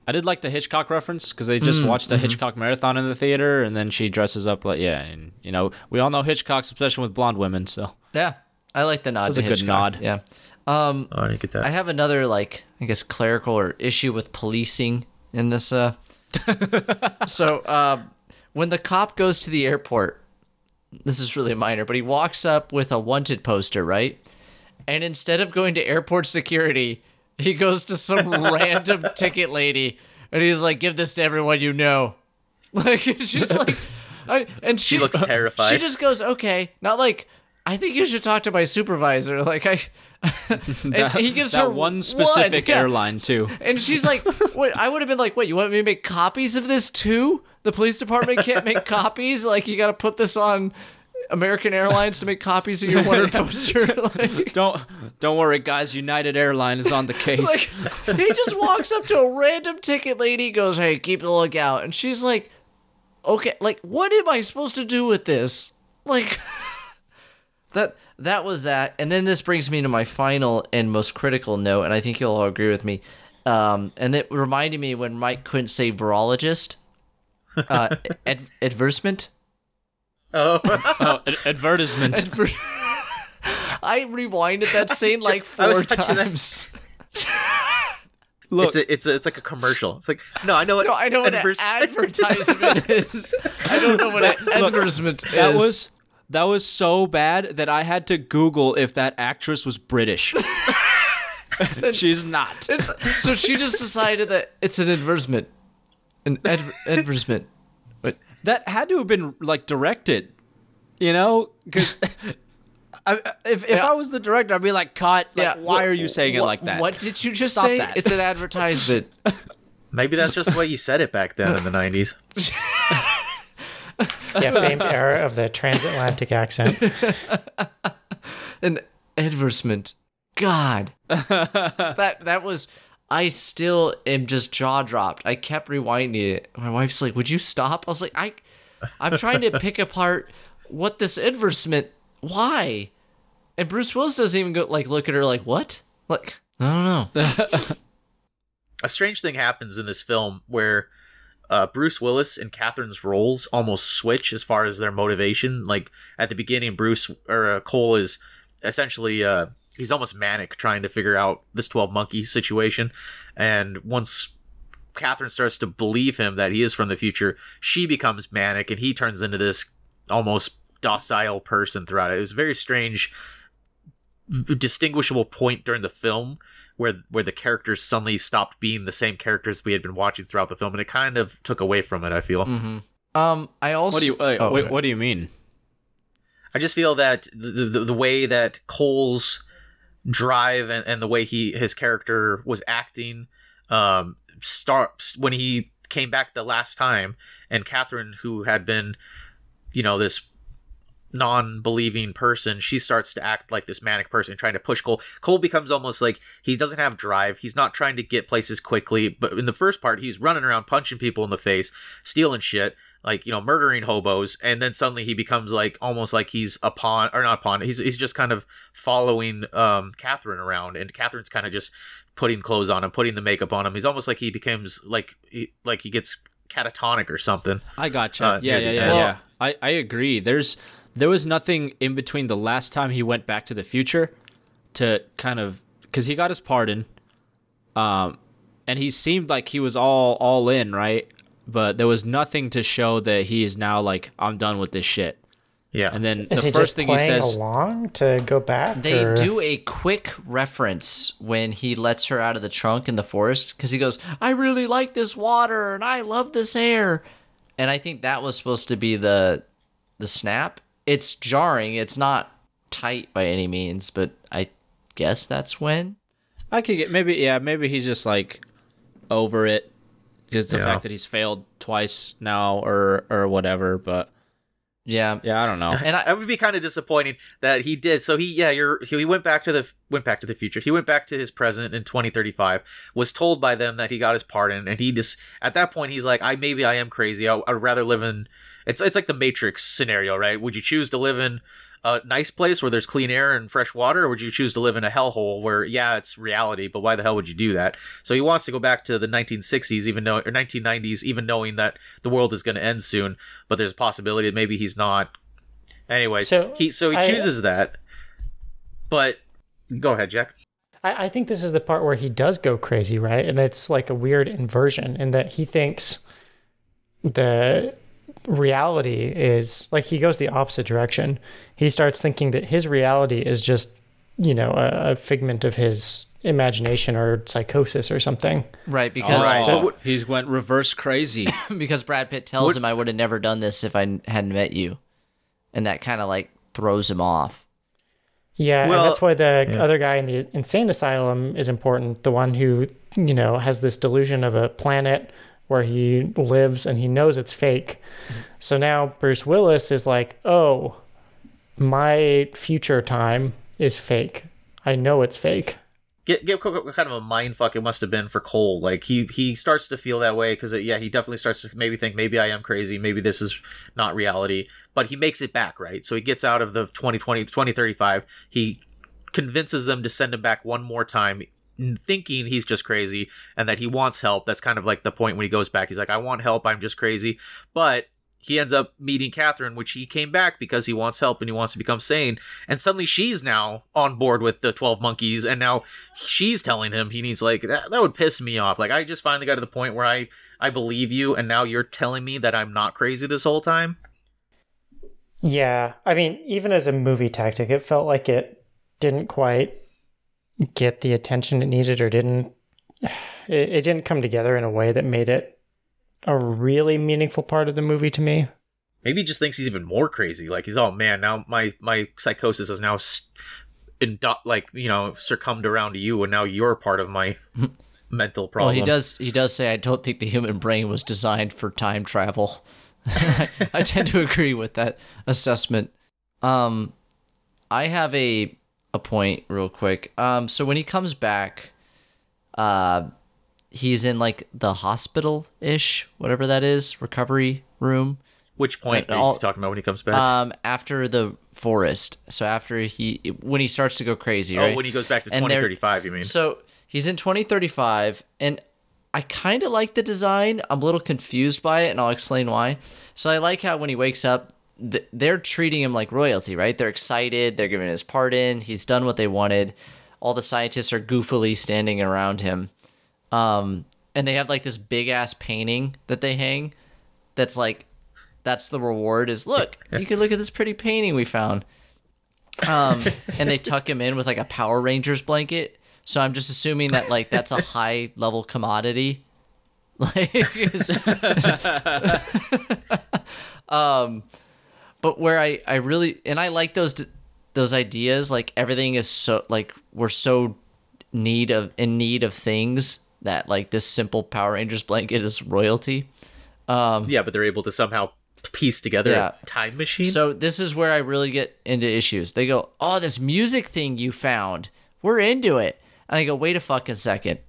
I did like the Hitchcock reference because they just Mm, watched a Hitchcock marathon in the theater, and then she dresses up like yeah, and you know we all know Hitchcock's obsession with blonde women, so yeah, I like the nod. was to a good nod. Yeah. Um, Oh, I didn't get that. I have another like I guess clerical or issue with policing in this. Uh, so uh, when the cop goes to the airport, this is really minor, but he walks up with a wanted poster, right? And instead of going to airport security, he goes to some random ticket lady, and he's like, "Give this to everyone you know." Like she's like, I, and she, looks terrified. She just goes, "Okay," not like. I think you should talk to my supervisor. Like I, and he gives that her one specific yeah. airline too. And she's like, "What?" I would have been like, "Wait, you want me to make copies of this too? The police department can't make copies. Like, you got to put this on American Airlines to make copies of your wanted poster." like, Don't don't worry, guys. United Airlines is on the case. like, he just walks up to a random ticket lady, goes, "Hey, keep the lookout," and she's like, "Okay, like, what am I supposed to do with this?" Like, that that was that, and then this brings me to my final and most critical note, and I think you'll all agree with me. Um, and it reminded me when Mike couldn't say virologist, uh, ad- adversement. oh, oh, ad- advertisement. I rewinded that scene like I was four touching that. times. Look, it's a, it's a, it's like a commercial. It's like no, I know what. No, I know what adverse- an advertisement is. I don't know what an advertisement is. that was that was so bad that I had to Google if that actress was British. She's not. It's, so she just decided that it's an advertisement. An adver- advertisement. But That had to have been like directed, you know, because. I, if if Yeah. I was the director, I'd be like, "Cut! Like, yeah, why what- are you saying it like that?" What did you just Stop say? that. It's an advertisement. Maybe that's just the way you said it back then in the nineties. yeah, famed era of the transatlantic accent. an advertisement. God, that that was. I still am just jaw dropped. I kept rewinding it. My wife's like, "Would you stop?" I was like, "I, I'm trying to pick apart what this advertisement. Why?" And Bruce Willis doesn't even go like look at her like what? Like I don't know. a strange thing happens in this film where uh, Bruce Willis and Kathryn's roles almost switch as far as their motivation. Like at the beginning, Bruce or uh, Cole is essentially uh, he's almost manic trying to figure out this twelve monkey situation, and once Kathryn starts to believe him that he is from the future, she becomes manic and he turns into this almost docile person throughout it. It was a very strange, distinguishable point during the film where where the characters suddenly stopped being the same characters we had been watching throughout the film, and it kind of took away from it. I feel. Mm-hmm. Um, I also. What do you wait, oh, wait, okay. what do you mean? I just feel that the the, the way that Cole's drive and, and the way he his character was acting um starts when he came back the last time and Kathryn who had been you know this non-believing person she starts to act like this manic person trying to push Cole. Cole becomes almost like he doesn't have drive. He's not trying to get places quickly but in the first part he's running around punching people in the face stealing shit like you know murdering hobos and then suddenly he becomes like almost like he's a pawn or not a pawn he's, he's just kind of following um kathryn around and kathryn's kind of just putting clothes on him putting the makeup on him he's almost like he becomes like he, like he gets catatonic or something I gotcha. Uh, yeah, near yeah, yeah, end. yeah. I, I agree. There's there was nothing in between the last time he went back to the future to kind of because he got his pardon, um, and he seemed like he was all all in, right? But there was nothing to show that he is now like I'm done with this shit. yeah And then Is the first just thing he playing says, along to go back? They or- do a quick reference when he lets her out of the trunk in the forest because he goes, I really like this water and I love this air. And I think that was supposed to be the the snap. It's jarring. It's not tight by any means, but I guess that's when. I could get maybe yeah maybe he's just like over it just the Yeah. fact that he's failed twice now or or whatever. But Yeah. yeah, I don't know. And I, that would be kind of disappointing that he did. So he, yeah, you're he went back to the went back to the future. He went back to his present in 2035. Was told by them that he got his pardon, and he just at that point he's like, I maybe I am crazy. I, I'd rather live in. It's it's like the Matrix scenario, right? Would you choose to live in a nice place where there's clean air and fresh water, or would you choose to live in a hellhole where yeah, it's reality, but why the hell would you do that? So he wants to go back to the 1960s, even though or 1990s, even knowing that the world is going to end soon. But there's a possibility that maybe he's not. Anyway, So, he so he I- chooses that. But go ahead, Jack. I, I think this is the part where he does go crazy, right? And it's like a weird inversion in that he thinks the reality is like he goes the opposite direction. He starts thinking that his reality is just, you know, a, a figment of his imagination or psychosis or something. right, because oh, Alright, so Oh, what- he's went reverse crazy. because Brad Pitt tells What- him I would have never done this if I hadn't met you. And that kind of like throws him off. Yeah, Well, and that's why the yeah. other guy in the insane asylum is important. The one who, you know, has this delusion of a planet where he lives and he knows it's fake. So now Bruce Willis is like, oh, my future time is fake. I know it's fake. Get get kind of a mind fuck it must have been for Cole. Like he he starts to feel that way because uh, yeah, he definitely starts to maybe think maybe I am crazy, maybe this is not reality. But he makes it back right, so he gets out of the 2020 2035. He convinces them to send him back one more time thinking he's just crazy and that he wants help that's kind of like the point when he goes back he's like i want help i'm just crazy but he ends up meeting Kathryn, which he came back because he wants help and he wants to become sane. And suddenly she's now on board with the 12 monkeys. And now she's telling him he needs, like, that, that would piss me off. Like, I just finally got to the point where I, I believe you. And now you're telling me that I'm not crazy this whole time. Yeah, I mean, even as a movie tactic, it felt like it didn't quite get the attention it needed, or didn't. It, it didn't come together in a way that made it a really meaningful part of the movie to me. Maybe he just thinks he's even more crazy. Like, he's, oh man, now my, my psychosis is now, s- in, like, you know, succumbed around to you. And now you're part of my mental problem. Well, he does. He does say, "I don't think the human brain was designed for time travel." I, I tend to agree with that assessment. Um, I have a a point real quick. Um, so when he comes back, uh, he's in like the hospital ish, whatever that is, recovery room. Which point Uh, are all- you talking about when he comes back? Um, after the forest. So after he when he starts to go crazy, oh, right? when he goes back to 2035, you mean? So he's in 2035, and I kind of like the design. I'm a little confused by it, and I'll explain why. So I like how when he wakes up, th- they're treating him like royalty, right? They're excited. They're giving his pardon. He's done what they wanted. All the scientists are goofily standing around him. Um, and they have like this big ass painting that they hang that's like that's the reward is look you can look at this pretty painting we found um and they tuck him in with like a power rangers blanket so i'm just assuming that like that's a high level commodity like um but where i i really and i like those those ideas like everything is so like we're so need of in need of things that like this simple power rangers blanket is royalty Um, Yeah, but they're able to somehow piece together Yeah. a time machine. So this is where I really get into issues. They go, "Oh, this music thing you found, we're into it," and I go, "Wait a fucking second.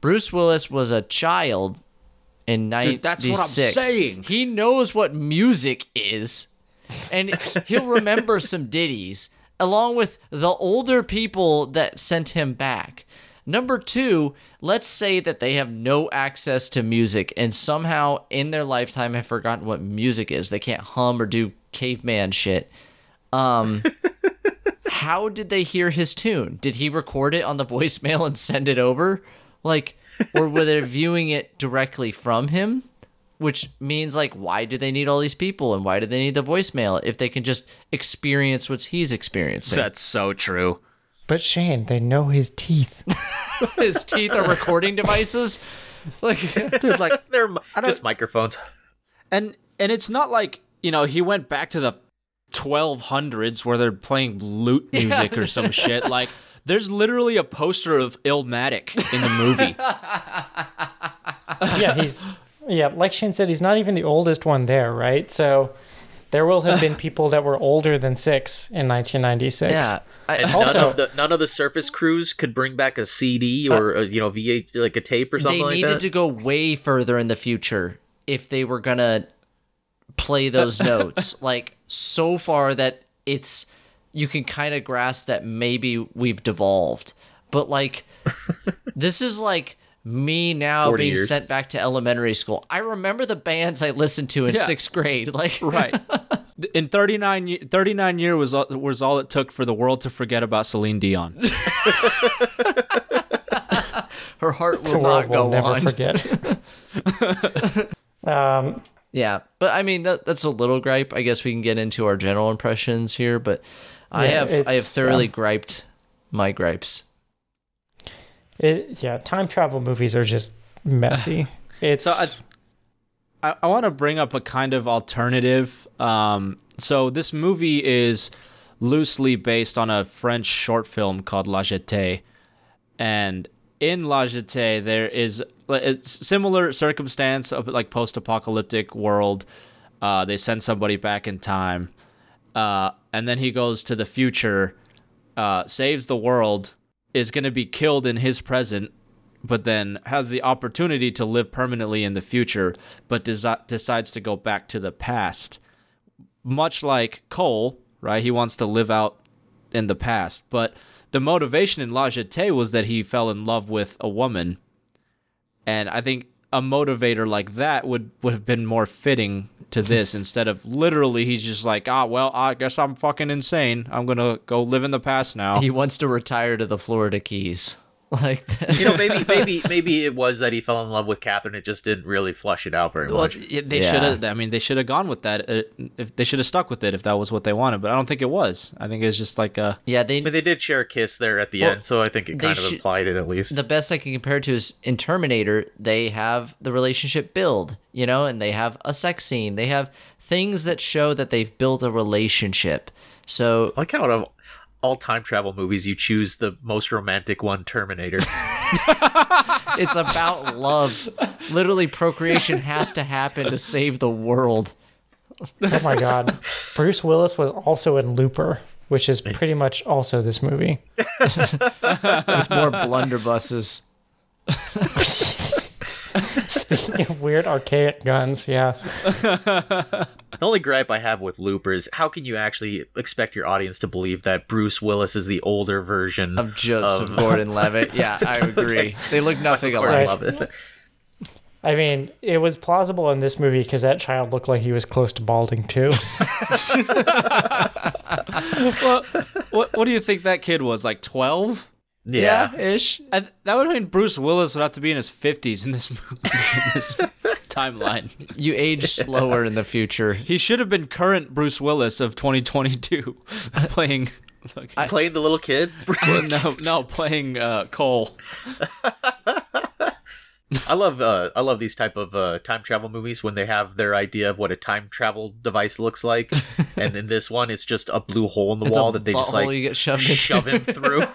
Bruce Willis was a child in Dude, that's what I'm saying. He knows what music is, and he'll remember some ditties along with the older people that sent him back. Number two, let's say that they have no access to music and somehow in their lifetime have forgotten what music is. They can't hum or do caveman shit. Um, how did they hear his tune? Did he record it on the voicemail and send it over? Like, or were they viewing it directly from him? Which means, like, why do they need all these people and why do they need the voicemail if they can just experience what he's experiencing? That's so true. But Shane, they know his teeth. his teeth are recording devices. Like, Dude, like they're just microphones. and and it's not like you know he went back to the 1200s where they're playing lute music or some shit like there's literally a poster of Illmatic in the movie yeah, he's yeah, like Shane said, he's not even the oldest one there, right? So there will have been people that were older than six in 1996. yeah. I, And Also- none of the none of the surface crews could bring back a CD uh, or a, you know V8 like a tape or they something like needed that. to go way further in the future if they were gonna play those notes like so far that it's you can kind of grasp that maybe we've devolved but like this is like me now being years. sent back to elementary school i remember the bands i listened to in Yeah. sixth grade like right in 39 ye- 39 year was all, was all it took for the world to forget about Celine Dion her heart will world not will go never on forget. um, Yeah, but I mean that that's a little gripe. I guess we can get into our general impressions here, but I Yeah, have I have thoroughly um, griped my gripes. it, yeah, time travel movies are just messy. It's So I, I, I want to bring up a kind of alternative. Um, so this movie is loosely based on a French short film called La Jetée, and in La Jetée there is it's similar circumstance of like post-apocalyptic world. Uh, they send somebody back in time, uh, and then he goes to the future, uh, saves the world, is going to be killed in his present, but then has the opportunity to live permanently in the future, but desi- decides to go back to the past. Much like Cole, right? He wants to live out in the past, but the motivation in La Jetée was that he fell in love with a woman, and I think a motivator like that would would have been more fitting to this instead of literally he's just like ah well I guess I'm fucking insane I'm gonna go live in the past now. He wants to retire to the Florida Keys. Like you know, maybe maybe maybe it was that he fell in love with Kathryn. It just didn't really flush it out very Well, much. y- they Yeah. should have. I mean, they should have gone with that. uh, If they should have stuck with it, if that was what they wanted. But I don't think it was. I think it was just like a. yeah, they But they did share a kiss there at the Well, end, so I think it kind of should- implied it at least. the best I can compare it to is in Terminator, they have the relationship build, you know, and they have a sex scene. They have things that show that they've built a relationship. So I like how out of all time travel movies, you choose the most romantic one, Terminator. it's about love. Literally, procreation has to happen to save the world. oh my god, Bruce Willis was also in Looper, which is pretty much also this movie. With more blunderbusses. Speaking of weird archaic guns, yeah. The only gripe I have with Looper is how can you actually expect your audience to believe that Bruce Willis is the older version Of Joseph Of- Gordon-Levitt. Yeah, I agree. They look nothing Gordon alike. Levitt? I mean, it was plausible in this movie because that child looked like he was close to balding too. well, what what do you think that kid was like? Twelve? Yeah. ish. I, that would mean Bruce Willis would have to be in his fifties in this movie, in this timeline. You age slower in the future. He should have been current Bruce Willis of 2022, playing. Like, Playing the little kid. no, no, playing uh, Cole. I love uh, I love these type of uh, time travel movies when they have their idea of what a time travel device looks like, and in this one, it's just a blue hole in the It's wall that they just like you get shoved into. shove him through.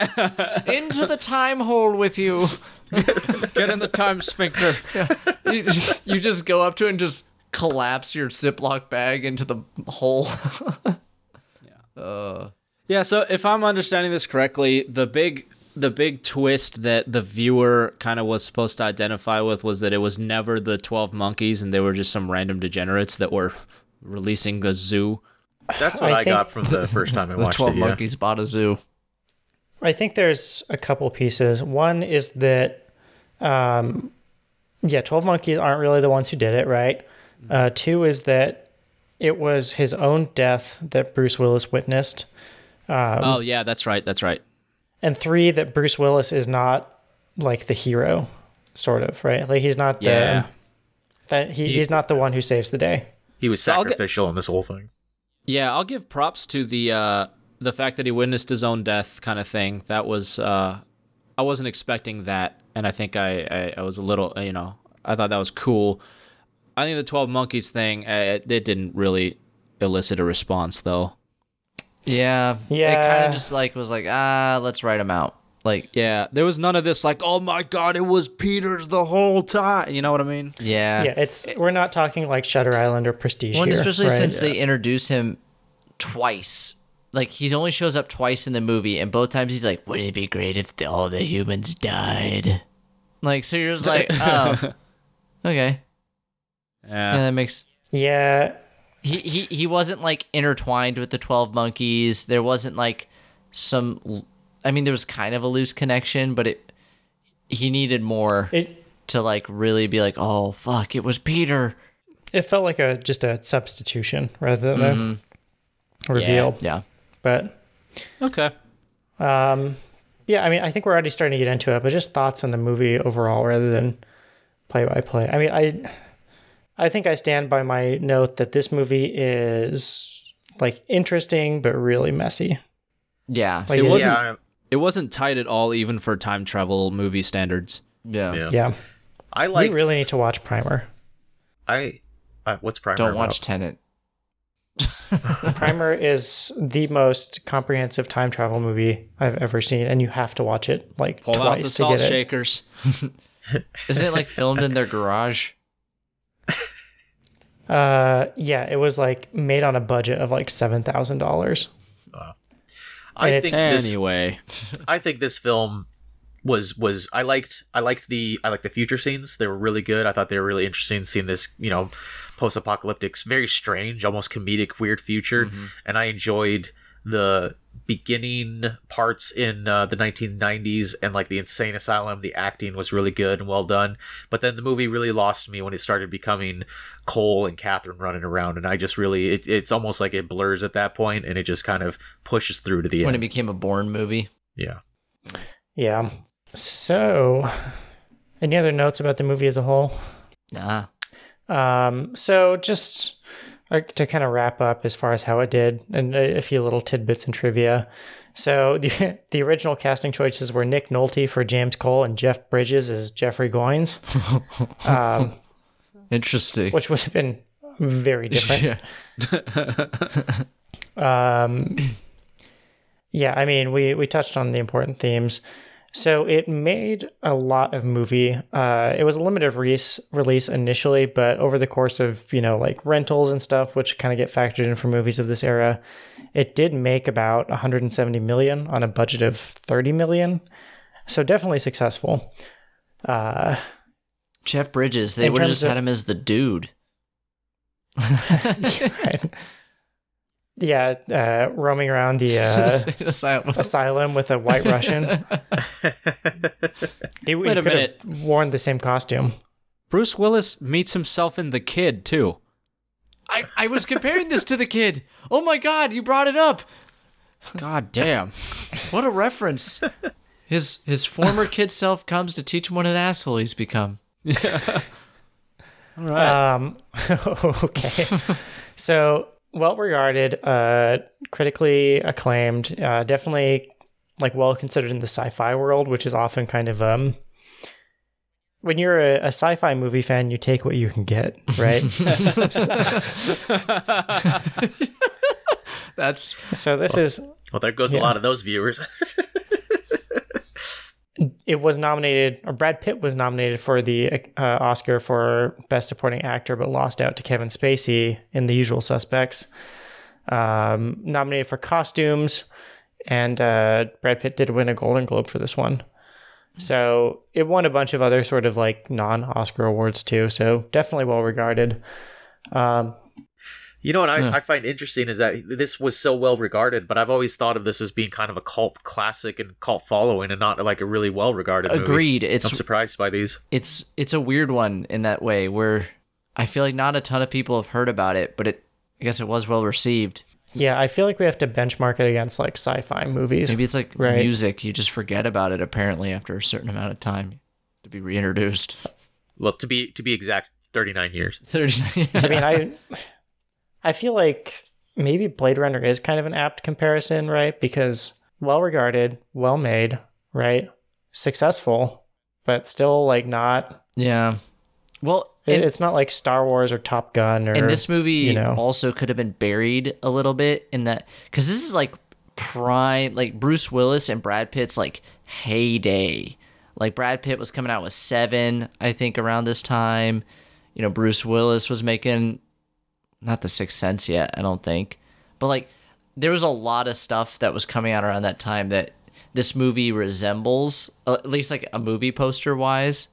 into the time hole with you. Get in the time sphincter. you. You just go up to it and just collapse your Ziploc bag into the hole. Uh, Yeah, so if I'm understanding this correctly, the big the big twist that the viewer kind of was supposed to identify with was that it was never the 12 monkeys and they were just some random degenerates that were releasing the zoo. That's what I I, got from the first time I the watched 12 it. Yeah. monkeys bought a zoo. I think there's a couple pieces. One is that, um, yeah, 12 Monkeys aren't really the ones who did it, right? Uh, two is that it was his own death that Bruce Willis witnessed. oh yeah, that's right. That's right. And three, that Bruce Willis is not like the hero, sort of, right? Like he's not the, Yeah. that he, he's not the one who saves the day. He was I'll get- sacrificial in this whole thing. Yeah, I'll give props to the uh the fact that he witnessed his own death kind of thing. That was uh I wasn't expecting that and I think I I, I was a little, you know, I thought that was cool. I think the 12 monkeys thing uh, it, it didn't really elicit a response though. Yeah. Yeah it kind of just like was like, ah, let's write him out. Like, Yeah, there was none of this like, "Oh my god, it was Peters the whole time." You know what I mean? yeah. Yeah, it's we're not talking like Shutter Island or Prestige Well, and here, especially right? since they introduce him twice. Like he only shows up twice in the movie, and both times he's like, "Wouldn't it be great if the, all the humans died?" Like, so you're just like, "Oh, okay." Yeah, Yeah. that makes. yeah, He he he wasn't like intertwined with the twelve monkeys. There wasn't like some. I mean, there was kind of a loose connection, but it. He needed more it to like really be like, "Oh fuck, it was Peter." it felt like a just a substitution rather than a mm-hmm. reveal. Yeah. But Okay. um, yeah, I mean, I think we're already starting to get into it, but just thoughts on the movie overall rather than play by play. I mean, I I think I stand by my note that this movie is like interesting but really messy. Yeah. Like, It wasn't yeah, it wasn't tight at all even for time travel movie standards. Yeah. yeah. yeah. I You like. really need to watch Primer. I. Uh, what's Primer? Don't about? watch Tenet. Primer is the most comprehensive time travel movie I've ever seen, and you have to watch it like Pull twice out the to salt get it. shakers. Isn't it like filmed in their garage? Uh, yeah, it was like made on a budget of like seven thousand dollars. I And think this. Anyway, I think this film was was I liked I liked the I liked the future scenes. They were really good. I thought they were really interesting seeing this, you know, post apocalyptic, very strange, almost comedic, weird future. And I enjoyed the beginning parts in uh, the 1990s and like the insane asylum the acting was really good and well done but then the movie really lost me when it started becoming cole and kathryn running around and i just really it, it's almost like it blurs at that point and it just kind of pushes through to the end. When it became a Bourne movie. yeah Yeah. So, any other notes about the movie as a whole? Nah. Um, so just like to kind of wrap up as far as how it did, and a, a few little tidbits and trivia. So the the original casting choices were Nick Nolte for James Cole and Jeff Bridges as Jeffrey Goines, um, Interesting. which would have been very different. Yeah. Um, yeah, I mean, we we touched on the important themes. So it made a lot of movie. Uh, it was a limited release release initially, but over the course of you know like rentals and stuff, which kind of get factored in for movies of this era, it did make about 170 million on a budget of 30 million. So definitely successful. Uh, Jeff Bridges. They would have just of- had him as the dude. Right. Yeah, uh, roaming around the uh, Asylum. asylum with a white Russian. He, he a could've minute. Worn the same costume. Bruce Willis meets himself in The Kid too. I, I was comparing this to the kid. Oh my god, you brought it up. God damn. What a reference. His his former kid self comes to teach him what an asshole he's become. All right. Um, okay. so well regarded, uh, critically acclaimed, uh, definitely like well considered in the sci-fi world, which is often kind of um. When you're a, a sci-fi movie fan, you take what you can get, right? That's so this is well, there goes Yeah. a lot of those viewers. it was nominated, or Brad Pitt was nominated for the uh, Oscar for Best Supporting Actor, but lost out to Kevin Spacey in The Usual Suspects. Um, nominated for costumes, and uh, Brad Pitt did win a Golden Globe for this one. So it won a bunch of other sort of like non-Oscar awards too. So definitely well regarded. Um, You know what I, I find interesting is that this was so well regarded, but I've always thought of this as being kind of a cult classic and cult following, and not like a really well regarded. agreed. I'm surprised by these. it's it's a weird one in that way where I feel like not a ton of people have heard about it, but it I guess it was well received. yeah, I feel like we have to benchmark it against like sci-fi movies. Maybe it's like Right. music. You just forget about it apparently after a certain amount of time to be reintroduced. Well, to be to be exact, 39 years. 39. I mean, I I feel like maybe Blade Runner is kind of an apt comparison, right? Because well regarded, well made, right? Successful, but still like not. yeah. Well, it- it's not like Star Wars or Top Gun or. and this movie you know. also could have been buried a little bit in that because this is like prime, like Bruce Willis and Brad Pitt's like heyday. Like Brad Pitt was coming out with Seven, I think, around this time. You know, Bruce Willis was making not the Sixth Sense yet, I don't think, but like there was a lot of stuff that was coming out around that time that this movie resembles, uh, at least like a movie poster wise,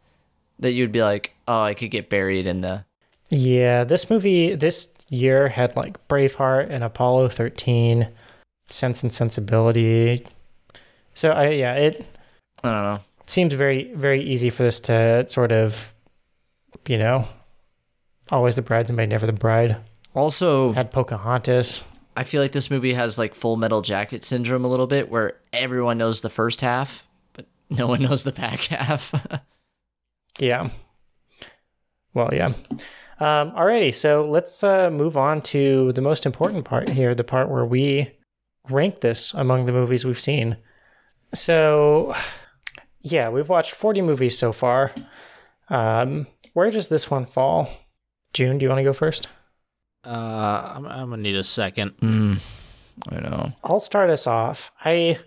that you'd be like, oh, I could get buried in the Yeah, this movie this year had like Braveheart and Apollo 13, Sense and Sensibility. So I yeah, it I don't know. seems very very easy for this to sort of you know, always the bridesmaid never the bride. Also, Had Pocahontas. I feel like this movie has like Full Metal Jacket syndrome a little bit, where everyone knows the first half, but no one knows the back half. Yeah. Well, yeah. Um, alrighty, so let's uh, move on to the most important part here, the part where we rank this among the movies we've seen. So, yeah, we've watched 40 movies so far. Um, where does this one fall? June, do you want to go first? Uh, I'm, I'm gonna need a second. mm, I know. I'll start us off. I,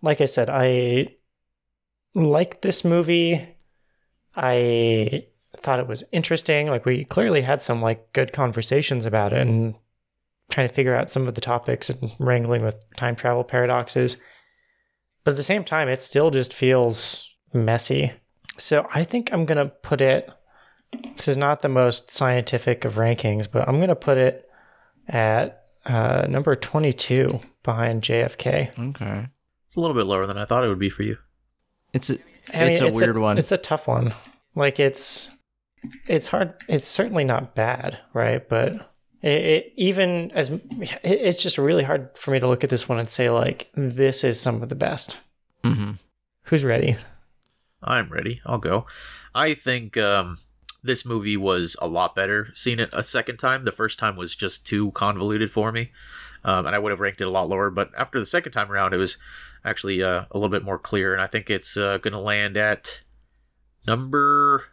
like I said, I like this movie. I thought it was interesting. Like we clearly had some like good conversations about it and trying to figure out some of the topics and wrangling with time travel paradoxes. But at the same time, it still just feels messy. So I think I'm gonna put it. This is not the most scientific of rankings, but I'm gonna put it at uh, number 22 behind JFK. Okay. It's a little bit lower than I thought it would be for you. It's a, I mean, it's a weird one. It's a tough one. Like it's it's hard. It's certainly not bad, right? But it, it even as it, it's just really hard for me to look at this one and say like this is some of the best. hmm Who's ready? I'm ready. I'll go. I think um, this movie was a lot better seeing it a second time. The first time was just too convoluted for me, um, and I would have ranked it a lot lower. But after the second time around, it was actually uh, a little bit more clear, and I think it's uh, going to land at number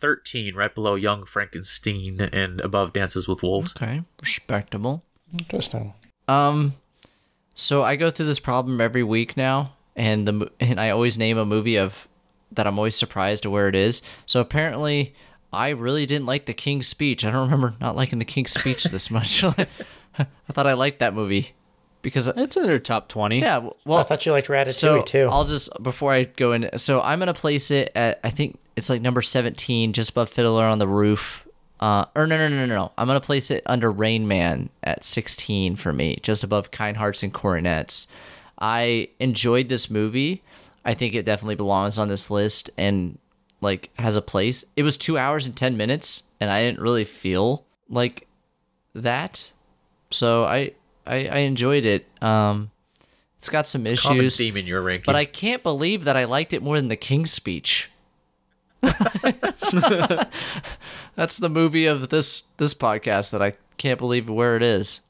13, right below Young Frankenstein and above Dances with Wolves. Okay. Respectable. Interesting. Um, so I go through this problem every week now, and the and I always name a movie of that I'm always surprised to where it is. So apparently, I really didn't like the King's Speech. I don't remember not liking the King's Speech this much. I thought I liked that movie because It's in their top twenty. yeah. Well, I thought you liked Ratatouille so too. I'll just before I go in. So I'm gonna place it at I think it's like number 17, just above Fiddler on the Roof Uh, or no, no, no, no, no. I'm gonna place it under Rain Man at 16 for me, just above Kind Hearts and Coronets. I enjoyed this movie. I think it definitely belongs on this list and like has a place. It was two hours and 10 minutes, and I didn't really feel like that. So I I, I enjoyed it. Um, it's got some Common issues, theme in your ranking. but I can't believe that I liked it more than The King's Speech. That's the movie of this this podcast that I can't believe where it is.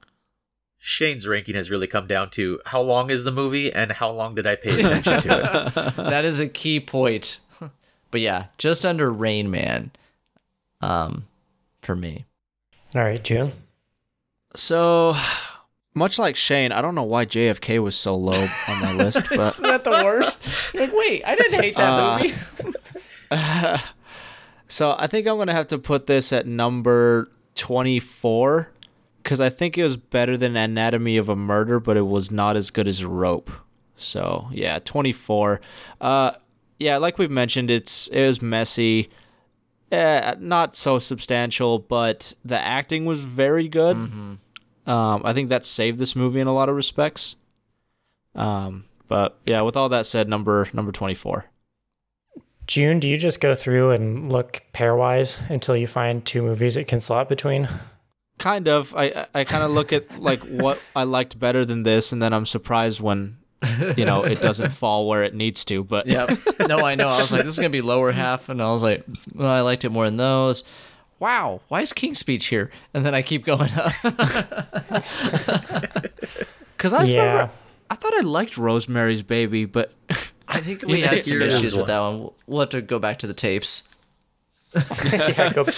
Shane's ranking has really come down to how long is the movie and how long did I pay attention to it. that is a key point. But yeah, just under Rain Man, um, for me. All right, June. So, much like Shane, I don't know why JFK was so low on my list, but Isn't that the worst? like, wait, I didn't hate that Uh, movie. so I think I'm gonna have to put this at number 24 because I think it was better than Anatomy of a Murder, but it was not as good as Rope. So yeah, 24. Uh, yeah, like we've mentioned, it's it was messy. Eh, not so substantial, but the acting was very good. Um, I think that saved this movie in a lot of respects. Um, but yeah, with all that said, number number 24. June, do you just go through and look pairwise until you find two movies it can slot between? Kind of i I- i kind of look at like what i liked better than this and then i'm surprised when you know it doesn't fall where it needs to but Yep. No, I know. I was like, this is gonna be lower half, and I was like, well, I liked it more than those. Wow, why is King's Speech here? And then I keep going up. because i Yeah. remember i thought i liked rosemary's baby but I think we had some issues one. with that one. We'll- We'll have to go back to the tapes. yeah, go.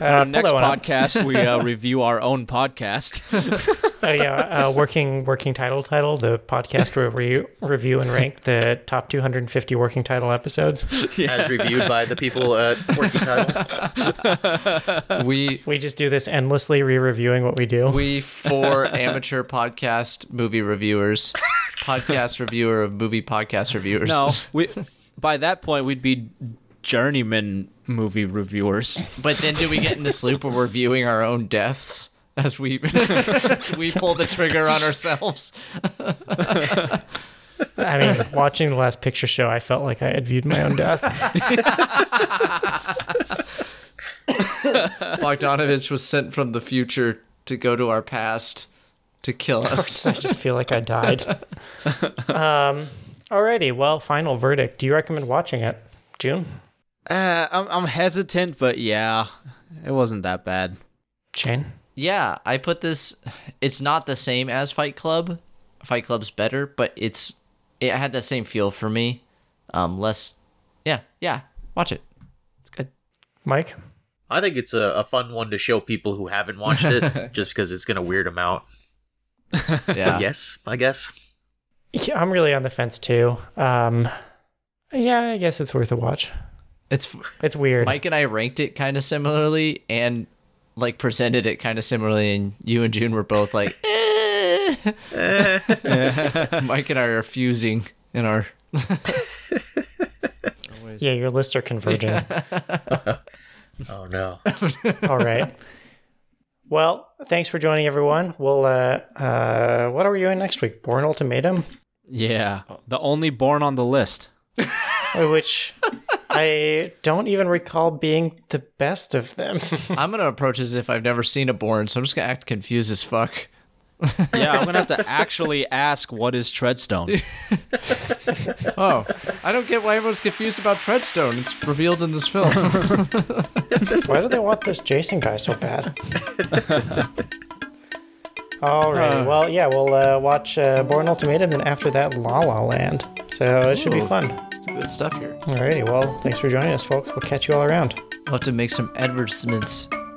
Uh, our next that one up. podcast we uh, review our own podcast Oh yeah, uh, working working title title the podcast where we review and rank the top 250 working title episodes. As reviewed by the people at Working Title. We We just do this endlessly, re-reviewing what we do. we four amateur podcast movie reviewers, podcast reviewer of movie podcast reviewers. no we by that point we'd be journeyman movie reviewers But then do we get in this loop where we're viewing our own deaths as we we pull the trigger on ourselves? I mean, watching the last picture show, I felt like I had viewed my own death. Bogdanovich was sent from the future to go to our past to kill us. I just feel like I died. Um, alrighty, well, final verdict. Do you recommend watching it, June? Uh, I'm, I'm hesitant but yeah it wasn't that bad Shane? Yeah, I put this. It's not the same as Fight Club. Fight Club's better, but it's it had the same feel for me. Um, less. Yeah, yeah. Watch it. It's good. Mike? I think it's a, a fun one to show people who haven't watched it, just because it's going to weird them out. Yeah. Yes, I guess. Yeah, I'm really on the fence too. Um, yeah, I guess it's worth a watch. It's It's weird. Mike and I ranked it kind of similarly and like presented it kind of similarly, and you and June were both like, eh. Mike and I are fusing in our. Yeah, your lists are converging. Oh no. All right. Well, thanks for joining, everyone. We'll, uh, uh, what are we doing next week? Bourne Ultimatum? yeah the only Bourne on the list Which I don't even recall being the best of them. I'm gonna approach as if I've never seen a Bourne, so I'm just gonna act confused as fuck. yeah i'm gonna have to actually ask what is treadstone Oh, I don't get why everyone's confused about Treadstone. It's revealed in this film. Why do they want this Jason guy so bad? All right. well, yeah, we'll uh, watch uh, Bourne Ultimatum, and then after that, La La Land. So it should be fun. Good stuff here. Alrighty. Well, thanks for joining us, folks. We'll catch you all around. We'll have to make some advertisements.